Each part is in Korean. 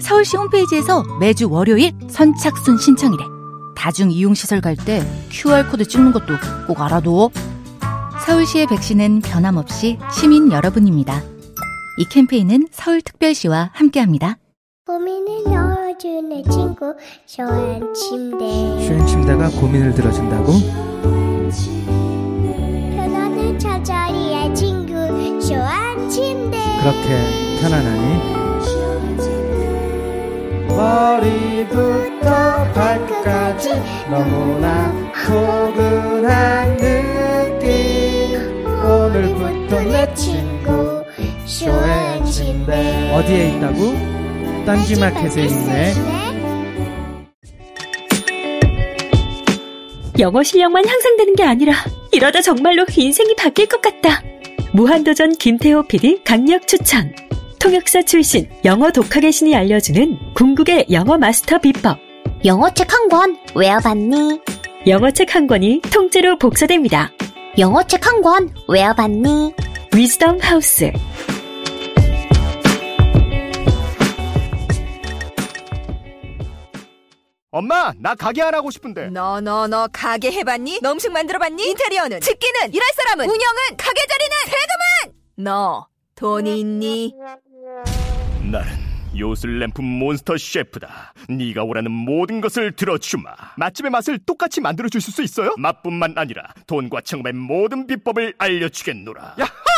서울시 홈페이지에서 매주 월요일 선착순 신청이래. 다중 이용시설 갈 때 QR코드 찍는 것도 꼭 알아둬. 서울시의 백신은 변함없이 시민 여러분입니다. 이 캠페인은 서울특별시와 함께합니다. 고민을 넣어주는 친구 쇼한 침대 슈행 침대가 고민을 들어준다고? 편안한 잠자리의 친구 쇼한 침대 그렇게 편안하니? 머리부터 발끝까지 너무나 포근한 느낌 오늘부터 내 친구 쇼의 침대 어디에 있다고? 딴지마켓에 있네 영어 실력만 향상되는 게 아니라 이러다 정말로 인생이 바뀔 것 같다. 무한도전 김태호 PD 강력 추천. 통역사 출신 영어 독학의 신이 알려주는 궁극의 영어 마스터 비법. 영어 책 한 권 외워봤니? 영어 책 한 권이 통째로 복사됩니다. 영어 책 한 권 외워봤니? 위즈덤 하우스. 엄마, 나 가게 안 하고 싶은데. 너 너 너 가게 해봤니? 너 음식 만들어봤니? 인테리어는? 집기는? 일할 사람은? 운영은? 가게 자리는? 세금은? 너 돈이 있니? 나는 요술램프 몬스터 셰프다. 네가 원하는 모든 것을 들어주마. 맛집의 맛을 똑같이 만들어 주실 수 있어요? 맛뿐만 아니라 돈과 청음의 모든 비법을 알려주겠노라. 야하!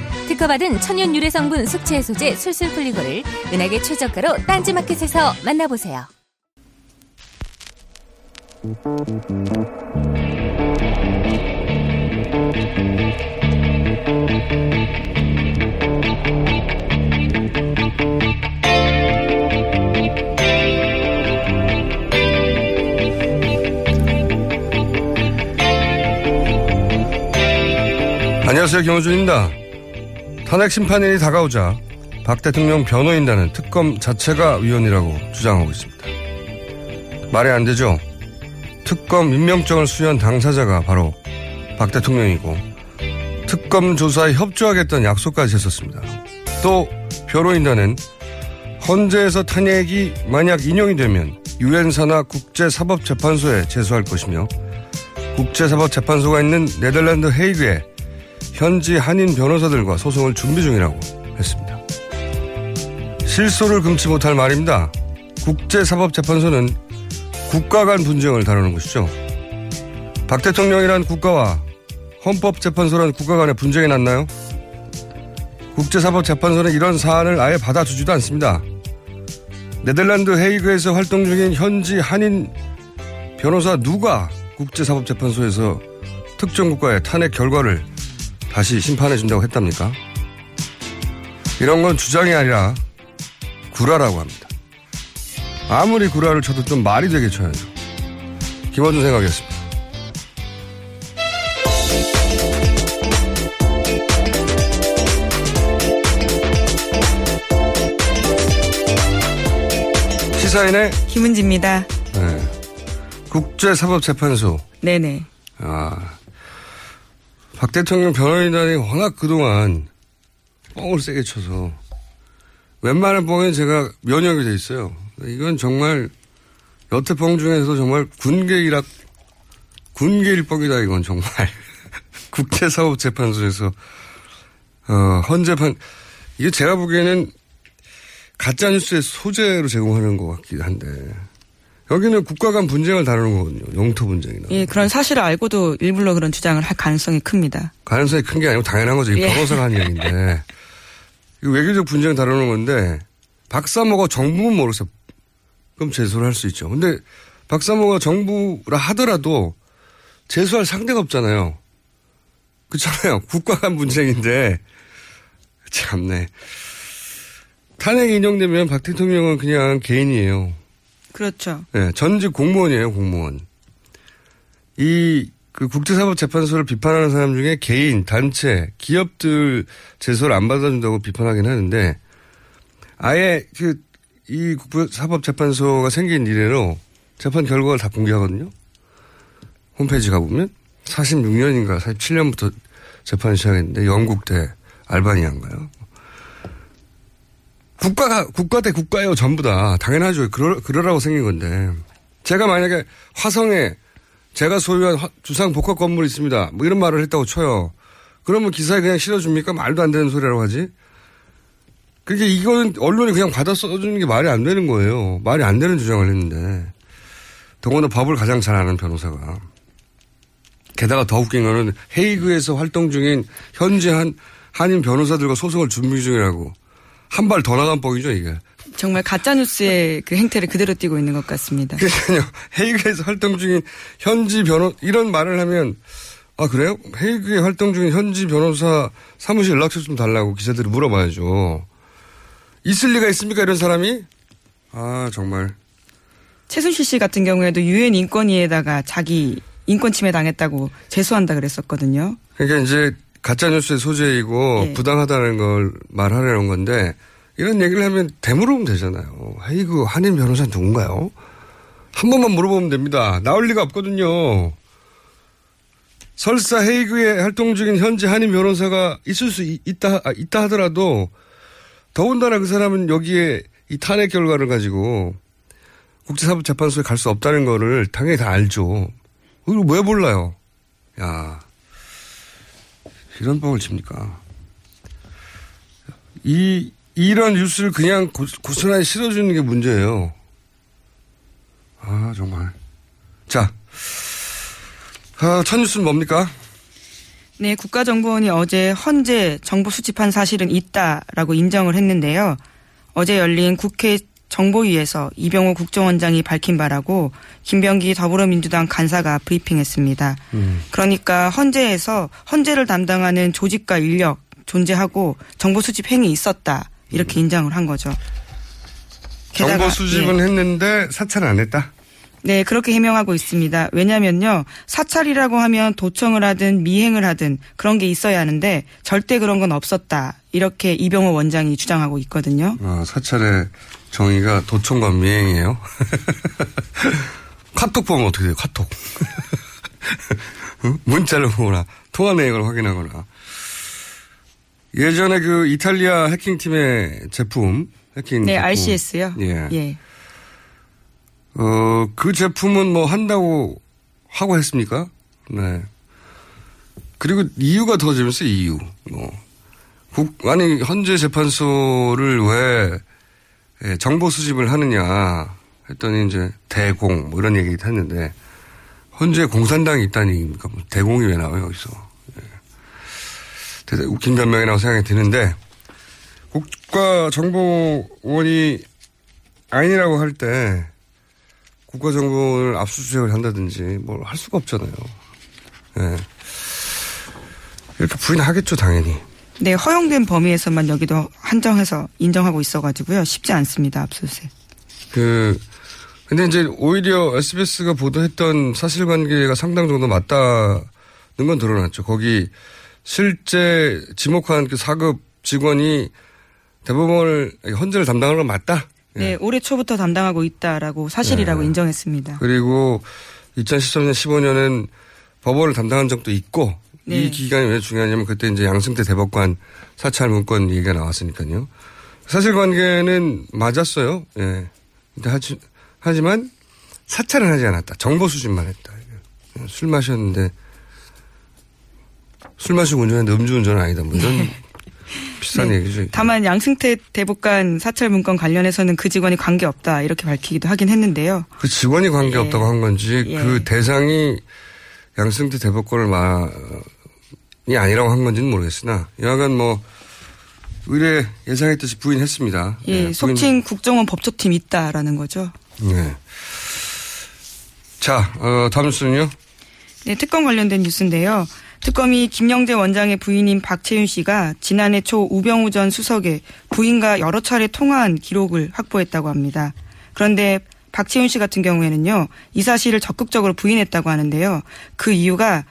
특허받은 천연 유래 성분 숙취 해소제 술술 풀리고를 은하계 최저가로 딴지마켓에서 만나보세요. 안녕하세요. 김호준입니다. 탄핵 심판일이 다가오자 박 대통령 변호인단은 특검 자체가 위헌이라고 주장하고 있습니다. 말이 안 되죠. 특검 임명장을 수여한 당사자가 바로 박 대통령이고 특검 조사에 협조하겠다는 약속까지 했었습니다. 또 변호인단은 헌재에서 탄핵이 만약 인용이 되면 유엔사나 국제사법재판소에 제소할 것이며 국제사법재판소가 있는 네덜란드 헤이그에 현지 한인 변호사들과 소송을 준비 중이라고 했습니다. 실소를 금치 못할 말입니다. 국제사법재판소는 국가 간 분쟁을 다루는 것이죠. 박 대통령이란 국가와 헌법재판소란 국가 간의 분쟁이 났나요? 국제사법재판소는 이런 사안을 아예 받아주지도 않습니다. 네덜란드 헤이그에서 활동 중인 현지 한인 변호사 누가 국제사법재판소에서 특정 국가의 탄핵 결과를 다시 심판해 준다고 했답니까? 이런 건 주장이 아니라 구라라고 합니다. 아무리 구라를 쳐도 좀 말이 되게 쳐야죠. 김원준 생각이었습니다. 시사인의 김은지입니다. 네. 국제사법재판소. 네네. 아, 박 대통령 변호인단이 워낙 그동안 뻥을 세게 쳐서 웬만한 뻥엔 제가 면역이 돼 있어요. 이건 정말 여태 뻥 중에서 정말 군계일학 군계일 뻥이다 이건 정말 국제사법재판소에서 어, 헌재판 이게 제가 보기에는 가짜뉴스의 소재로 제공하는 것 같긴 한데 여기는 국가 간 분쟁을 다루는 거거든요. 영토 분쟁이나. 예, 그런 사실을 알고도 일부러 그런 주장을 할 가능성이 큽니다. 가능성이 큰 게 아니고 당연한 거죠. 이 예. 변호사가 한 얘기인데. 이거 외교적 분쟁 다루는 건데, 박사모가 정부는 모르겠어. 그럼 제소를 할 수 있죠. 근데 박사모가 정부라 하더라도 제소할 상대가 없잖아요. 그렇잖아요. 국가 간 분쟁인데. 참네. 탄핵 인용되면 박 대통령은 그냥 개인이에요. 그렇죠. 네, 전직 공무원이에요, 공무원. 이, 그 국제사법재판소를 비판하는 사람 중에 개인, 단체, 기업들 제소를 안 받아준다고 비판하긴 하는데, 아예 그, 이 국제사법재판소가 생긴 이래로 재판 결과를 다 공개하거든요. 홈페이지 가보면 46년인가 47년부터 재판을 시작했는데 영국 대 알바니아인가요? 국가가 국가 대 국가예요 전부 다. 당연하죠. 그러, 그러라고 생긴 건데. 제가 만약에 화성에 제가 소유한 화- 주상 복합 건물이 있습니다. 뭐 이런 말을 했다고 쳐요. 그러면 기사에 그냥 실어줍니까? 말도 안 되는 소리라고 하지? 그게 이거는 언론이 그냥 받아 써주는 게 말이 안 되는 거예요. 말이 안 되는 주장을 했는데. 더구나 법을 가장 잘 아는 변호사가. 게다가 더 웃긴 거는 헤이그에서 활동 중인 현재 한 한인 변호사들과 소송을 준비 중이라고 한 발 더 나간 뻥이죠 이게. 정말 가짜뉴스의 그 행태를 그대로 띄고 있는 것 같습니다. 그러니까요 헤이그에서 활동 중인 현지 변호 이런 말을 하면 아 그래요? 헤이그에 활동 중인 현지 변호사 사무실 연락처 좀 달라고 기자들이 물어봐야죠. 있을 리가 있습니까 이런 사람이? 아 정말 최순실 씨 같은 경우에도 유엔 인권위에다가 자기 인권 침해 당했다고 제소한다 그랬었거든요. 그러니까 이제 가짜뉴스의 소재이고 예. 부당하다는 걸 말하려는 건데 이런 얘기를 하면 되물으면 되잖아요. 헤이그 한인 변호사 누군가요? 한 번만 물어보면 됩니다. 나올 리가 없거든요. 설사 헤이그에 활동 중인 현재 한인 변호사가 있을 수 있- 있다, 아, 있다 하더라도 더군다나 그 사람은 여기에 이 탄핵 결과를 가지고 국제사법재판소에 갈 수 없다는 거를 당연히 다 알죠. 그걸 왜 몰라요? 야, 이런 뻥을 칩니까? 이, 이런 뉴스를 그냥 고, 고스란히 실어주는 게 문제예요. 아, 정말. 자, 아, 첫 뉴스는 뭡니까? 네, 국가정보원이 어제 헌재 정보 수집한 사실은 있다라고 인정을 했는데요. 어제 열린 국회 정보위에서 이병호 국정원장이 밝힌 바라고 김병기 더불어민주당 간사가 브리핑했습니다. 그러니까 헌재에서 헌재를 담당하는 조직과 인력 존재하고 정보 수집 행위 있었다 이렇게 인정을 한 거죠. 정보 수집은 예. 했는데 사찰은 안 했다? 네, 그렇게 해명하고 있습니다. 왜냐면요, 사찰이라고 하면 도청을 하든 미행을 하든 그런 게 있어야 하는데 절대 그런 건 없었다. 이렇게 이병호 원장이 주장하고 있거든요. 아, 사찰의 정의가 도청과 미행이에요. 카톡 보면 어떻게 돼요? 카톡. 응? 문자를 보거나 통화 내역을 확인하거나. 예전에 그 이탈리아 해킹팀의 제품, 해킹 네, 제품. RCS요. 예. 예. 어, 그 제품은 뭐 한다고 하고 했습니까? 네. 그리고 이유가 더 재밌어요, 이유. 뭐. 국, 아니, 현재 재판소를 왜 예, 정보 수집을 하느냐 했더니 이제 대공 뭐 이런 얘기 했는데 현재 공산당이 있다는 얘기입니까? 뭐 대공이 왜 나와요, 여기서. 예. 대단히 웃긴 변명이라고 생각이 드는데 국가정보원이 아니라고 할 때 국가정보를 압수수색을 한다든지 뭘 할 수가 없잖아요. 예. 이렇게 부인하겠죠, 당연히. 네, 허용된 범위에서만 여기도 한정해서 인정하고 있어가지고요. 쉽지 않습니다, 압수수색. 그, 근데 이제 오히려 SBS가 보도했던 사실관계가 상당 정도 맞다는 건 드러났죠. 거기 실제 지목한 그 사급 직원이 대법원을, 헌재를 담당하는 건 맞다. 네, 올해 초부터 담당하고 있다라고 사실이라고 예. 인정했습니다. 그리고 2013년, 15년은 법원을 담당한 적도 있고 네. 이 기간이 왜 중요하냐면 그때 이제 양승태 대법관 사찰 문건 얘기가 나왔으니까요. 사실관계는 맞았어요. 예. 근데 하지, 하지만 사찰은 하지 않았다. 정보 수집만 했다. 술 마셨는데 술 마시고 운전했는데 음주운전은 아니다. 뭐 이런 비슷한 네. 얘기죠. 다만 양승태 대법관 사찰 문건 관련해서는 그 직원이 관계 없다 이렇게 밝히기도 하긴 했는데요. 그 직원이 관계 없다고 한 건지 예. 그 대상이 양승태 대법관을 마이 아니라고 한 건지는 모르겠으나 여하간 뭐 으레 예상했듯이 부인했습니다. 예, 네, 부인- 속칭 국정원 법조팀 있다라는 거죠. 네. 자, 어, 다음 뉴스는요? 네, 특검 관련된 뉴스인데요. 특검이 김영재 원장의 부인인 박채윤 씨가 지난해 초 우병우 전 수석의 부인과 여러 차례 통화한 기록을 확보했다고 합니다. 그런데 박채윤 씨 같은 경우에는요, 이 사실을 적극적으로 부인했다고 하는데요. 그 이유가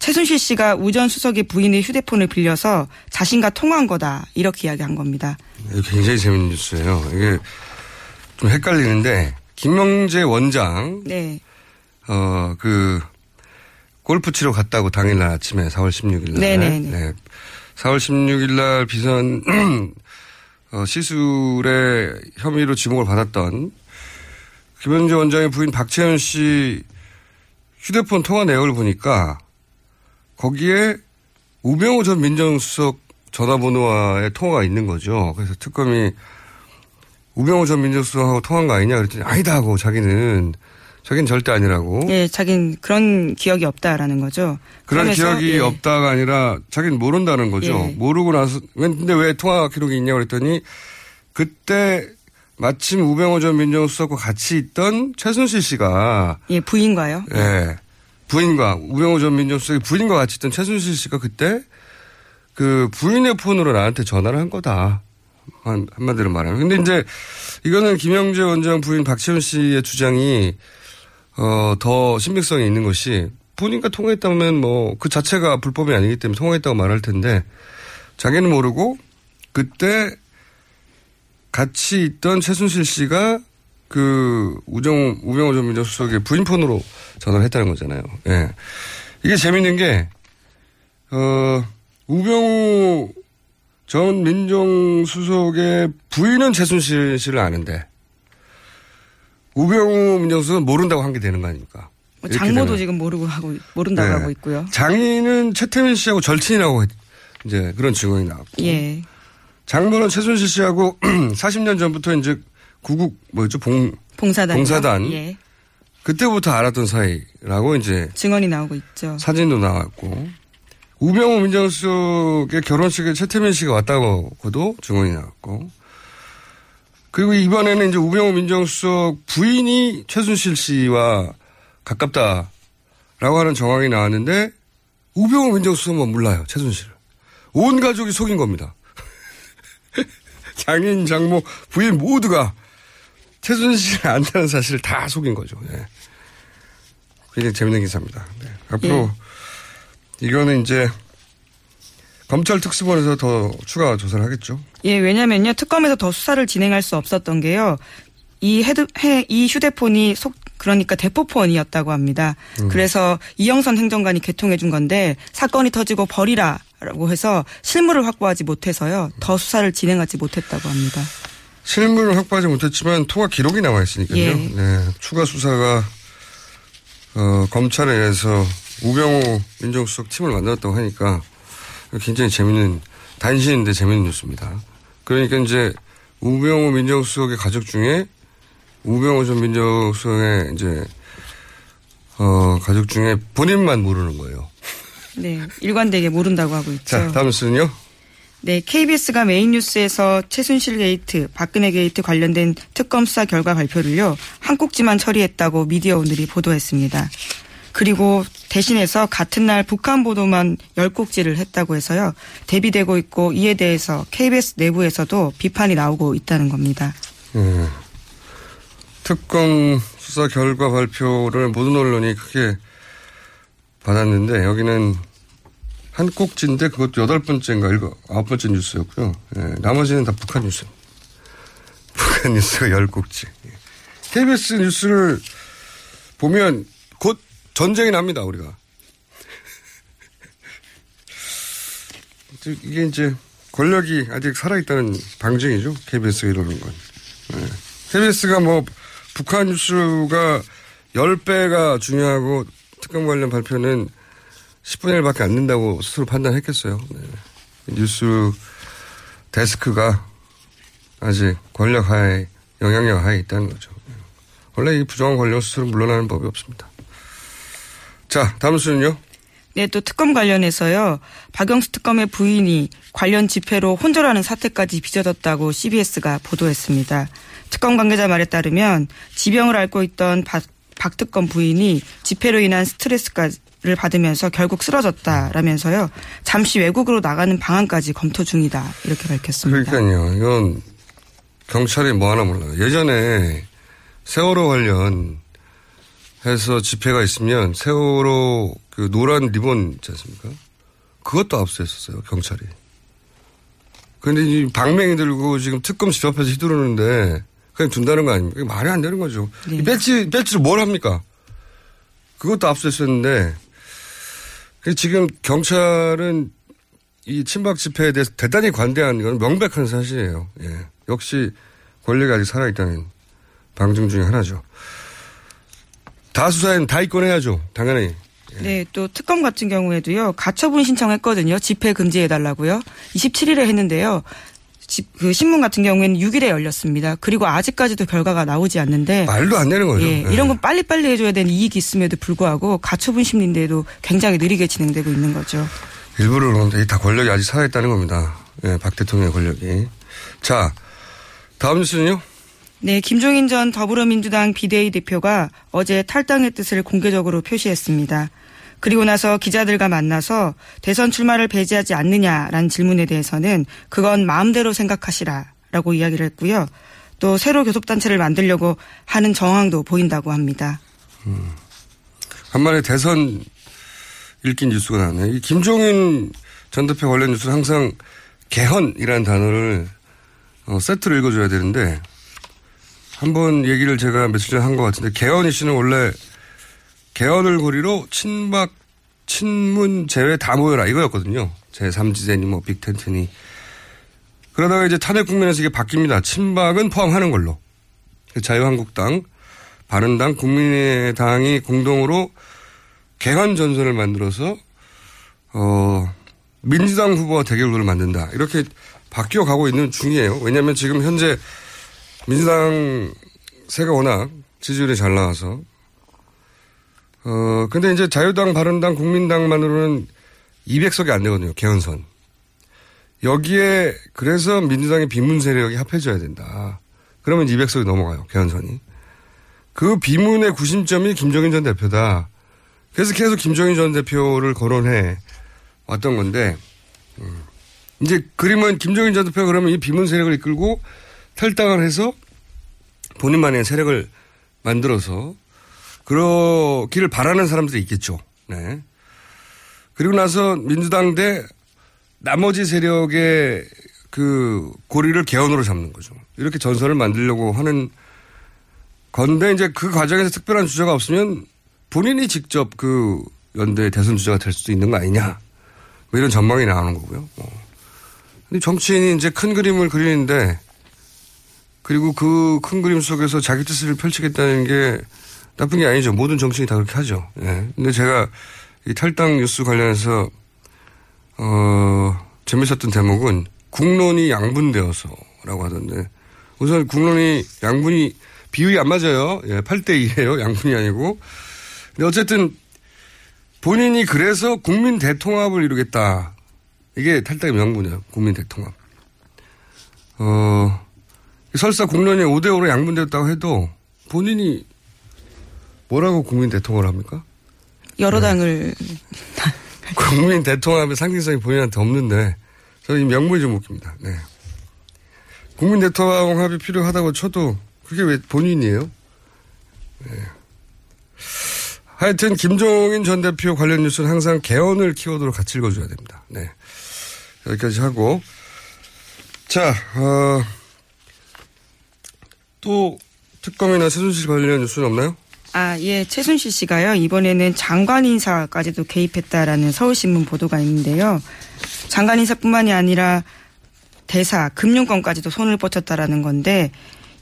최순실 씨가 우 전 수석의 부인의 휴대폰을 빌려서 자신과 통화한 거다, 이렇게 이야기한 겁니다. 굉장히 재밌는 뉴스예요. 이게 좀 헷갈리는데 김명재 원장 네. 어 그 골프 치러 갔다고 당일날 아침에 4월 16일 날 네네네. 네. 4월 16일 날 비선 어, 시술의 혐의로 지목을 받았던 김현재 원장의 부인 박채연 씨 휴대폰 통화 내역을 보니까 거기에 우병우 전 민정수석 전화번호와의 통화가 있는 거죠. 그래서 특검이 우병우 전 민정수석하고 통화한 거 아니냐 그랬더니 아니다 하고 자기는 자기는 절대 아니라고. 예, 자긴 그런 기억이 없다라는 거죠. 그런 기억이 예. 없다가 아니라 자기는 모른다는 거죠. 예. 모르고 나서 왜- 근데 왜 통화 기록이 있냐고 그랬더니 그때 마침 우병우 전 민정수석과 같이 있던 최순실 씨가 예, 부인과요. 예. 부인과 우병우 전 민정수석의 부인과 같이 있던 최순실 씨가 그때 그 부인의 폰으로 나한테 전화를 한 거다. 한, 한마디로 말하면. 근데 이제 이거는 김영재 원장 부인 박시현 씨의 주장이 어, 더 신빙성이 있는 것이 본인과 통화했다면 뭐 그 자체가 불법이 아니기 때문에 통화했다고 말할 텐데 자기는 모르고 그때 같이 있던 최순실 씨가 그 우정 우병우 전 민정수석의 부인 폰으로 전화를 했다는 거잖아요. 예. 이게 재밌는 게 어, 우병우 전 민정수석의 부인은 최순실 씨를 아는데 우병우 민정수석은 모른다고 한 게 되는 거 아닙니까? 뭐 장모도 되면. 지금 모르고 하고 모른다고 네. 하고 있고요. 장인은 최태민 씨하고 절친이라고 했- 이제 그런 증언이 나왔고 예. 장모는 최순실 씨하고 40년 전부터 이제 구국 뭐였죠 봉 봉사단. 봉사단. 예. 그때부터 알았던 사이라고 이제 증언이 나오고 있죠. 사진도 나왔고 우병우 민정수석의 결혼식에 최태민 씨가 왔다고도 증언이 나왔고 그리고 이번에는 이제 우병우 민정수석 부인이 최순실 씨와 가깝다라고 하는 정황이 나왔는데 우병우 민정수석만 몰라요 최순실을 온 가족이 속인 겁니다. 장인 장모 부인 모두가 최순실을 안다는 사실을 다 속인 거죠. 예. 굉장히 재밌는 기사입니다. 네. 앞으로 이거는 이제 검찰 특수본에서 더 추가 조사를 하겠죠. 예, 왜냐면요. 특검에서 더 수사를 진행할 수 없었던 게요. 이 헤드, 해, 이 휴대폰이 속, 그러니까 대포폰이었다고 합니다. 음. 그래서 이영선 행정관이 개통해 준 건데 사건이 터지고 버리라. 라고 해서 실물을 확보하지 못해서요. 더 수사를 진행하지 못했다고 합니다. 실물을 확보하지 못했지만 통화 기록이 나와 있으니까요. 예. 네. 추가 수사가 어, 검찰에 의해서 우병우 민정수석 팀을 만들었다고 하니까 굉장히 재밌는 단신인데 재밌는 뉴스입니다. 그러니까 이제 우병우 민정수석의 가족 중에 우병우 전 민정수석의 이제 어, 가족 중에 본인만 모르는 거예요. 네. 일관되게 모른다고 하고 있죠. 자, 다음 뉴스는요. 네, KBS가 메인 뉴스에서 최순실 게이트, 박근혜 게이트 관련된 특검 수사 결과 발표를요, 한 꼭지만 처리했다고 미디어 오늘이 보도했습니다. 그리고 대신해서 같은 날 북한 보도만 열 꼭지를 했다고 해서요, 대비되고 있고 이에 대해서 KBS 내부에서도 비판이 나오고 있다는 겁니다. 예. 특검 수사 결과 발표를 모든 언론이 크게 받았는데 여기는 한 꼭지인데 그것도 여덟 번째인가 일곱 아홉 번째 뉴스였고요. 예, 나머지는 다 북한 뉴스. 북한 뉴스가 열 꼭지. 예. KBS 뉴스를 보면 곧 전쟁이 납니다 우리가. 이게 이제 권력이 아직 살아있다는 방증이죠. KBS가 이러는 건. 예. KBS가 뭐 북한 뉴스가 10배가 중요하고 특검 관련 발표는 10분의 1밖에 안 된다고 스스로 판단했겠어요. 네. 뉴스 데스크가 아직 권력 하에 영향력 하에 있다는 거죠. 원래 이 부정한 권력 스스로 물러나는 법이 없습니다. 자, 다음 수는요. 네, 또 특검 관련해서요. 박영수 특검의 부인이 관련 집회로 혼절하는 사태까지 빚어졌다고 CBS가 보도했습니다. 특검 관계자 말에 따르면 지병을 앓고 있던 박, 박 특검 부인이 집회로 인한 스트레스를 받으면서 결국 쓰러졌다라면서요. 잠시 외국으로 나가는 방안까지 검토 중이다. 이렇게 밝혔습니다. 그러니까요. 이건 경찰이 뭐 하나 몰라요. 예전에 세월호 관련 해서 집회가 있으면 세월호 그 노란 리본 있지 않습니까? 그것도 압수했었어요, 경찰이. 근데 이 방맹이 들고 지금 특검 집 앞에서 휘두르는데 그냥 둔다는 거 아닙니까? 말이 안 되는 거죠. 이 배지, 배지를 뭘 합니까? 그것도 압수했었는데 지금 경찰은 이 친박 집회에 대해서 대단히 관대한 건 명백한 사실이에요. 예. 역시 권력이 아직 살아있다는 방증 중에 하나죠. 다 수사엔 다 입건해야죠. 당연히. 네, 또 특검 같은 경우에도요. 가처분 신청했거든요. 집회 금지해달라고요. 27일에 했는데요. 집, 그 신문 같은 경우에는 6일에 열렸습니다. 그리고 아직까지도 결과가 나오지 않는데 말도 안 되는 거죠. 예, 네. 이런 건 빨리빨리 해줘야 되는 이익이 있음에도 불구하고 가처분 심리인데도 굉장히 느리게 진행되고 있는 거죠. 일부러 그런데 다 권력이 아직 살아있다는 겁니다. 예, 박 대통령의 권력이. 자, 다음 뉴스는요? 네, 김종인 전 더불어민주당 비대위 대표가 어제 탈당의 뜻을 공개적으로 표시했습니다. 그리고 나서 기자들과 만나서 대선 출마를 배제하지 않느냐라는 질문에 대해서는 그건 마음대로 생각하시라라고 이야기를 했고요. 또 새로 교섭단체를 만들려고 하는 정황도 보인다고 합니다. 음. 간만에 대선 읽긴 뉴스가 나왔네. 이 김종인 전 대표 관련 뉴스는 항상 개헌이라는 단어를 어, 세트로 읽어줘야 되는데 한 번 얘기를 제가 며칠 전에 한 것 같은데 개헌 이슈는 원래 개헌을 고리로 친박, 친문 제외 다 모여라 이거였거든요. 제 3지대니 뭐 빅텐트니. 그러다가 이제 탄핵 국면에서 이게 바뀝니다. 친박은 포함하는 걸로. 자유한국당, 바른당, 국민의당이 공동으로 개헌 전선을 만들어서 어 민주당 후보와 대결구를 만든다. 이렇게 바뀌어 가고 있는 중이에요. 왜냐하면 지금 현재 민주당 세가 워낙 지지율이 잘 나와서 어 근데 이제 자유당, 바른당, 국민당만으로는 200석이 안 되거든요. 개헌선. 여기에 그래서 민주당의 비문 세력이 합해져야 된다. 그러면 200석이 넘어가요. 개헌선이. 그 비문의 구심점이 김종인 전 대표다. 그래서 계속 김종인 전 대표를 거론해 왔던 건데, 음. 이제 그림은 김종인 전 대표가 그러면 이 비문 세력을 이끌고 탈당을 해서 본인만의 세력을 만들어서 그러기를 바라는 사람들이 있겠죠. 네. 그리고 나서 민주당 대 나머지 세력의 그 고리를 개헌으로 잡는 거죠. 이렇게 전선을 만들려고 하는 건데 이제 그 과정에서 특별한 주자가 없으면 본인이 직접 그 연대 대선 주자가 될 수도 있는 거 아니냐. 뭐 이런 전망이 나오는 거고요. 뭐. 근데 정치인이 이제 큰 그림을 그리는데 그리고 그 큰 그림 속에서 자기 뜻을 펼치겠다는 게 나쁜 게 아니죠. 모든 정치인이 다 그렇게 하죠. 예. 근데 제가 이 탈당 뉴스 관련해서 어 재밌었던 대목은 국론이 양분되어서라고 하던데 우선 국론이 양분이 비율이 안 맞아요. 예, 8대 2예요. 양분이 아니고. 근데 어쨌든 본인이 그래서 국민 대통합을 이루겠다. 이게 탈당의 명분이에요. 국민 대통합. 어, 설사 국론이 5대5로 양분됐다고 해도 본인이 뭐라고 국민 대통합을 합니까? 여러 당을. 국민 대통합의 상징성이 본인한테 없는데 저는 이 명분이 좀 웃깁니다. 네. 국민 대통합이 필요하다고 쳐도 그게 왜 본인이에요? 네. 하여튼 김종인 전 대표 관련 뉴스는 항상 개헌을 키워드로 같이 읽어줘야 됩니다. 네. 여기까지 하고 자, 어, 또 특검이나 최순실 관련 뉴스는 없나요? 아, 예. 최순실 씨가요. 이번에는 장관 인사까지도 개입했다라는 서울신문 보도가 있는데요. 장관 인사뿐만이 아니라 대사, 금융권까지도 손을 뻗쳤다라는 건데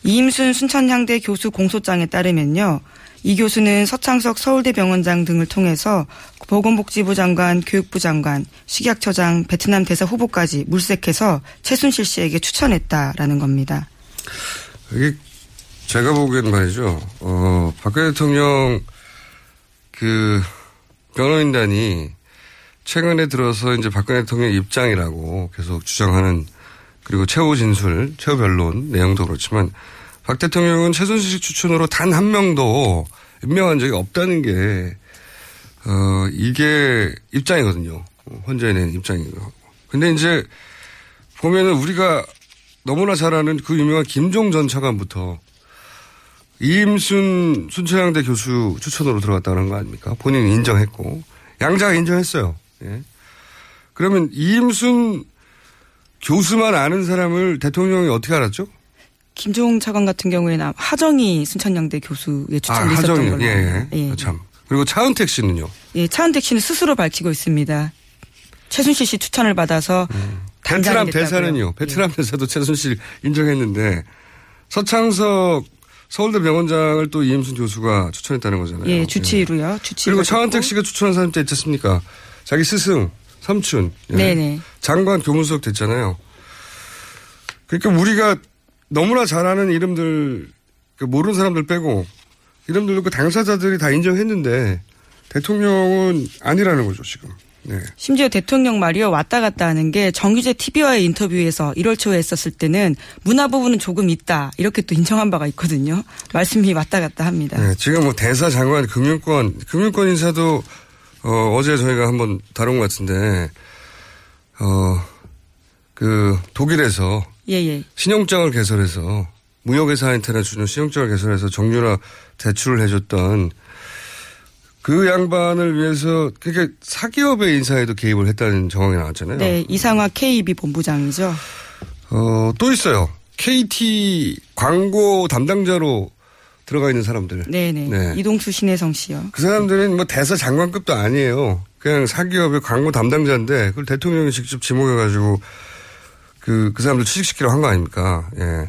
이임순 순천향대 교수 공소장에 따르면요. 이 교수는 서창석 서울대 병원장 등을 통해서 보건복지부 장관, 교육부 장관, 식약처장, 베트남 대사 후보까지 물색해서 최순실 씨에게 추천했다라는 겁니다. 이게 제가 보기엔 말이죠. 어, 박근혜 대통령 그 변호인단이 최근에 들어서 이제 박근혜 대통령 입장이라고 계속 주장하는 그리고 최후 진술, 최후 변론 내용도 그렇지만 박 대통령은 최순실 추천으로 단 한 명도 임명한 적이 없다는 게, 어, 이게 입장이거든요. 헌재의 입장이고. 근데 이제 보면은 우리가 너무나 잘 아는 그 유명한 김종 전 차관부터 이임순 순천향대 교수 추천으로 들어갔다는 거 아닙니까? 본인이 인정했고. 양자가 인정했어요. 예. 그러면 이임순 교수만 아는 사람을 대통령이 어떻게 알았죠? 김종 차관 같은 경우에는 하정희 순천향대 교수의 추천이 아, 있었던 하정이. 걸로. 예, 예. 예. 참. 그리고 차은택 씨는요? 예, 차은택 씨는 스스로 밝히고 있습니다. 최순실 씨 추천을 받아서 베트남 단장이 됐다고요. 대사는요. 베트남 대사도 최순실 인정했는데 서창석 서울대 병원장을 또 이임순 교수가 추천했다는 거잖아요. 예, 주치의로요. 주치의 그리고 차은택 씨가 추천한 사람 때 있지 않습니까? 자기 스승, 삼촌. 예. 네네. 장관 교문수석 됐잖아요. 그러니까 우리가 너무나 잘 아는 이름들, 그 모르는 사람들 빼고 이름들도 그 당사자들이 다 인정했는데 대통령은 아니라는 거죠, 지금. 네. 심지어 대통령 말이요 왔다 갔다 하는 게 정규제 TV와의 인터뷰에서 1월 초에 했었을 때는 문화 부분은 조금 있다 이렇게 또 인정한 바가 있거든요. 말씀이 왔다 갔다 합니다. 네, 지금 뭐 대사 장관 금융권 금융권 인사도 어, 어제 저희가 한번 다룬 것 같은데 어그 독일에서 예 예. 신용장을 개설해서 무역회사한테나 주는 신용장을 개설해서 정유라 대출을 해줬던 그 양반을 위해서 그러니까 사기업의 인사에도 개입을 했다는 정황이 나왔잖아요. 네 이상화 KB 본부장이죠. 어, 또 있어요. KT 광고 담당자로 들어가 있는 사람들. 네네. 네. 이동수 신혜성 씨요. 그 사람들은 뭐 대사 장관급도 아니에요. 그냥 사기업의 광고 담당자인데 그걸 대통령이 직접 지목해가지고 그, 그 사람들 취직시키려고 한거 아닙니까? 예.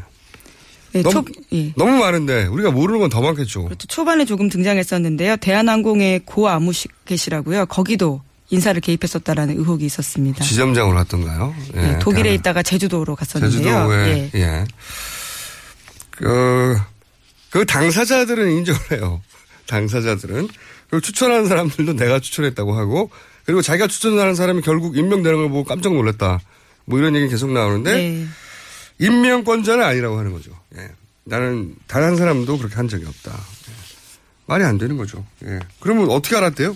네, 너무, 초, 예. 너무 많은데 우리가 모르는 건 더 많겠죠. 그렇죠. 초반에 조금 등장했었는데요. 대한항공의 고 아무개시라고요. 거기도 인사를 개입했었다라는 의혹이 있었습니다. 지점장으로 갔던가요? 예. 네, 독일에 대한- 있다가 제주도로 갔었는데요. 제주도에, 예. 예. 그, 그 당사자들은 인정을 해요. 당사자들은. 그리고 추천하는 사람들도 내가 추천했다고 하고, 그리고 자기가 추천하는 사람이 결국 임명되는 걸 보고 깜짝 놀랐다. 뭐 이런 얘기 계속 나오는데, 네. 임명권자는 아니라고 하는 거죠. 예. 나는 단 한 사람도 그렇게 한 적이 없다. 예. 말이 안 되는 거죠. 예. 그러면 어떻게 알았대요?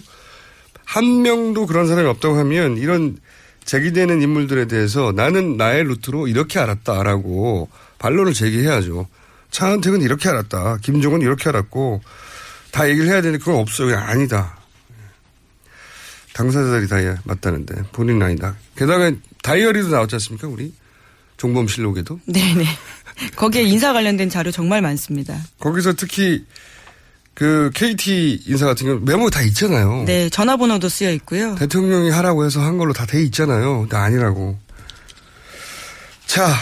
한 명도 그런 사람이 없다고 하면 이런 제기되는 인물들에 대해서 나는 나의 루트로 이렇게 알았다라고 반론을 제기해야죠. 차은택은 이렇게 알았다. 김종은 이렇게 알았고 다 얘기를 해야 되는데 그건 없어요. 아니다. 당사자들이 다 예, 맞다는데 본인은 아니다. 게다가 다이어리도 나왔지 않습니까? 우리 종범실록에도. 네네. 거기에 인사 관련된 자료 정말 많습니다. 거기서 특히 그 KT 인사 같은 경우 메모 다 있잖아요. 네, 전화번호도 쓰여 있고요. 대통령이 하라고 해서 한 걸로 다 돼 있잖아요. 근데 아니라고. 자,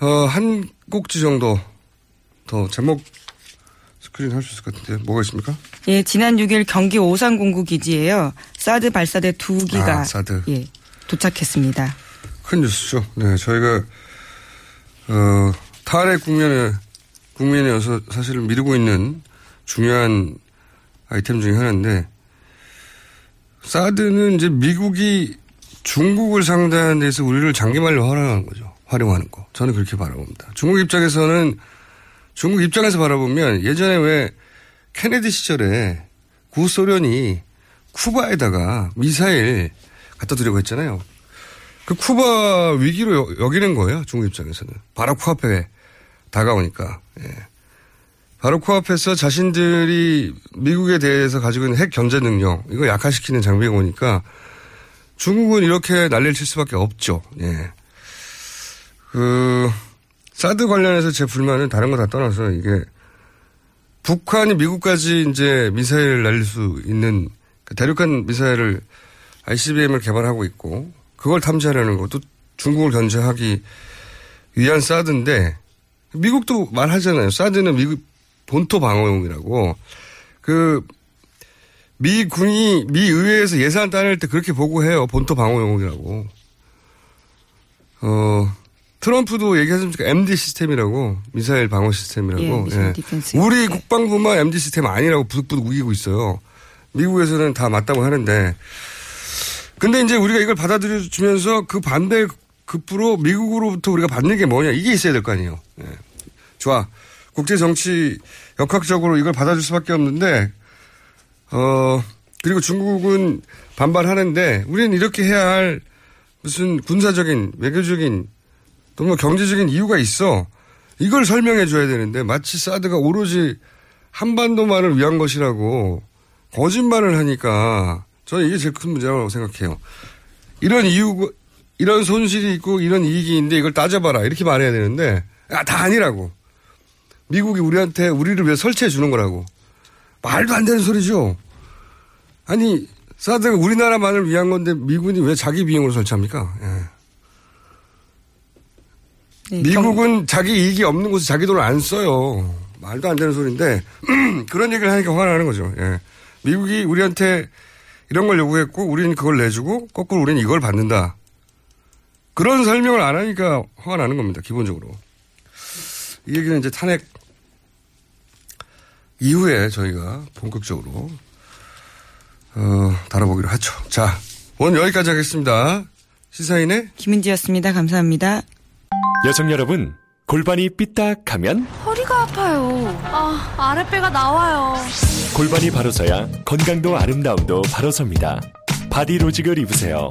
어, 한 꼭지 정도 더 제목 스크린 할 수 있을 것 같은데 뭐가 있습니까? 예, 지난 6일 경기 오산공구 기지에요. 사드 발사대 두 기가 아, 사드. 예, 도착했습니다. 큰 뉴스죠. 네, 저희가 어, 탈핵 국면에 국면이어서 사실은 미루고 있는 중요한 아이템 중에 하나인데 사드는 이제 미국이 중국을 상대하는 데서 우리를 장기말로 활용하는 거죠. 활용하는 거. 저는 그렇게 바라봅니다. 중국 입장에서는 중국 입장에서 바라보면 예전에 왜 케네디 시절에 구소련이 쿠바에다가 미사일 갖다 드리고 했잖아요. 그 쿠바 위기로 여- 여기는 거예요. 중국 입장에서는. 바로 코앞에 다가오니까. 예. 바로 코앞에서 자신들이 미국에 대해서 가지고 있는 핵 견제 능력, 이거 약화시키는 장비가 오니까 중국은 이렇게 난리를 칠 수밖에 없죠. 예. 그, 사드 관련해서 제 불만은 다른 거 다 떠나서 이게 북한이 미국까지 이제 미사일을 날릴 수 있는 그 대륙간 미사일을 ICBM을 개발하고 있고 그걸 탐지하려는 것도 중국을 견제하기 위한 사드인데 미국도 말하잖아요. 사드는 미국 본토 방어용이라고. 그 미 군이 미 의회에서 예산 따낼 때 그렇게 보고해요. 본토 방어 영웅이라고. 어 트럼프도 얘기하셨습니까? MD 시스템이라고 미사일 방어 시스템이라고. 예, defense. 우리 국방부만 MD 시스템 아니라고 부득부득 우기고 있어요. 미국에서는 다 맞다고 하는데. 근데 이제 우리가 이걸 받아들여주면서 그 반대 급부로 미국으로부터 우리가 받는 게 뭐냐 이게 있어야 될 거 아니에요. 예. 좋아. 국제 정치 역학적으로 이걸 받아줄 수밖에 없는데 어 그리고 중국은 반발하는데 우리는 이렇게 해야 할 무슨 군사적인 외교적인 또 뭐 경제적인 이유가 있어. 이걸 설명해 줘야 되는데 마치 사드가 오로지 한반도만을 위한 것이라고 거짓말을 하니까 저는 이게 제일 큰 문제라고 생각해요. 이런 이유, 이런 손실이 있고 이런 이익이 있는데 이걸 따져봐라. 이렇게 말해야 되는데, 아, 다 아니라고. 미국이 우리한테 우리를 위해 설치해 주는 거라고. 말도 안 되는 소리죠. 아니, 사드가 우리나라만을 위한 건데 미군이 왜 자기 비용으로 설치합니까? 예. 네, 미국은 자기 이익이 없는 곳에 자기 돈을 안 써요. 말도 안 되는 소리인데 그런 얘기를 하니까 화가 나는 거죠. 예. 미국이 우리한테 이런 걸 요구했고 우리는 그걸 내주고 거꾸로 우리는 이걸 받는다. 그런 설명을 안 하니까 화가 나는 겁니다. 기본적으로. 이 얘기는 이제 탄핵 이후에 저희가 본격적으로 어, 다뤄보기로 하죠. 자, 오늘 여기까지 하겠습니다. 시사인의 김은지였습니다. 감사합니다. 여성 여러분, 골반이 삐딱하면 허리가 아파요. 아, 아랫배가 나와요. 골반이 바로 서야 건강도 아름다움도 바로 섭니다. 바디로직을 입으세요.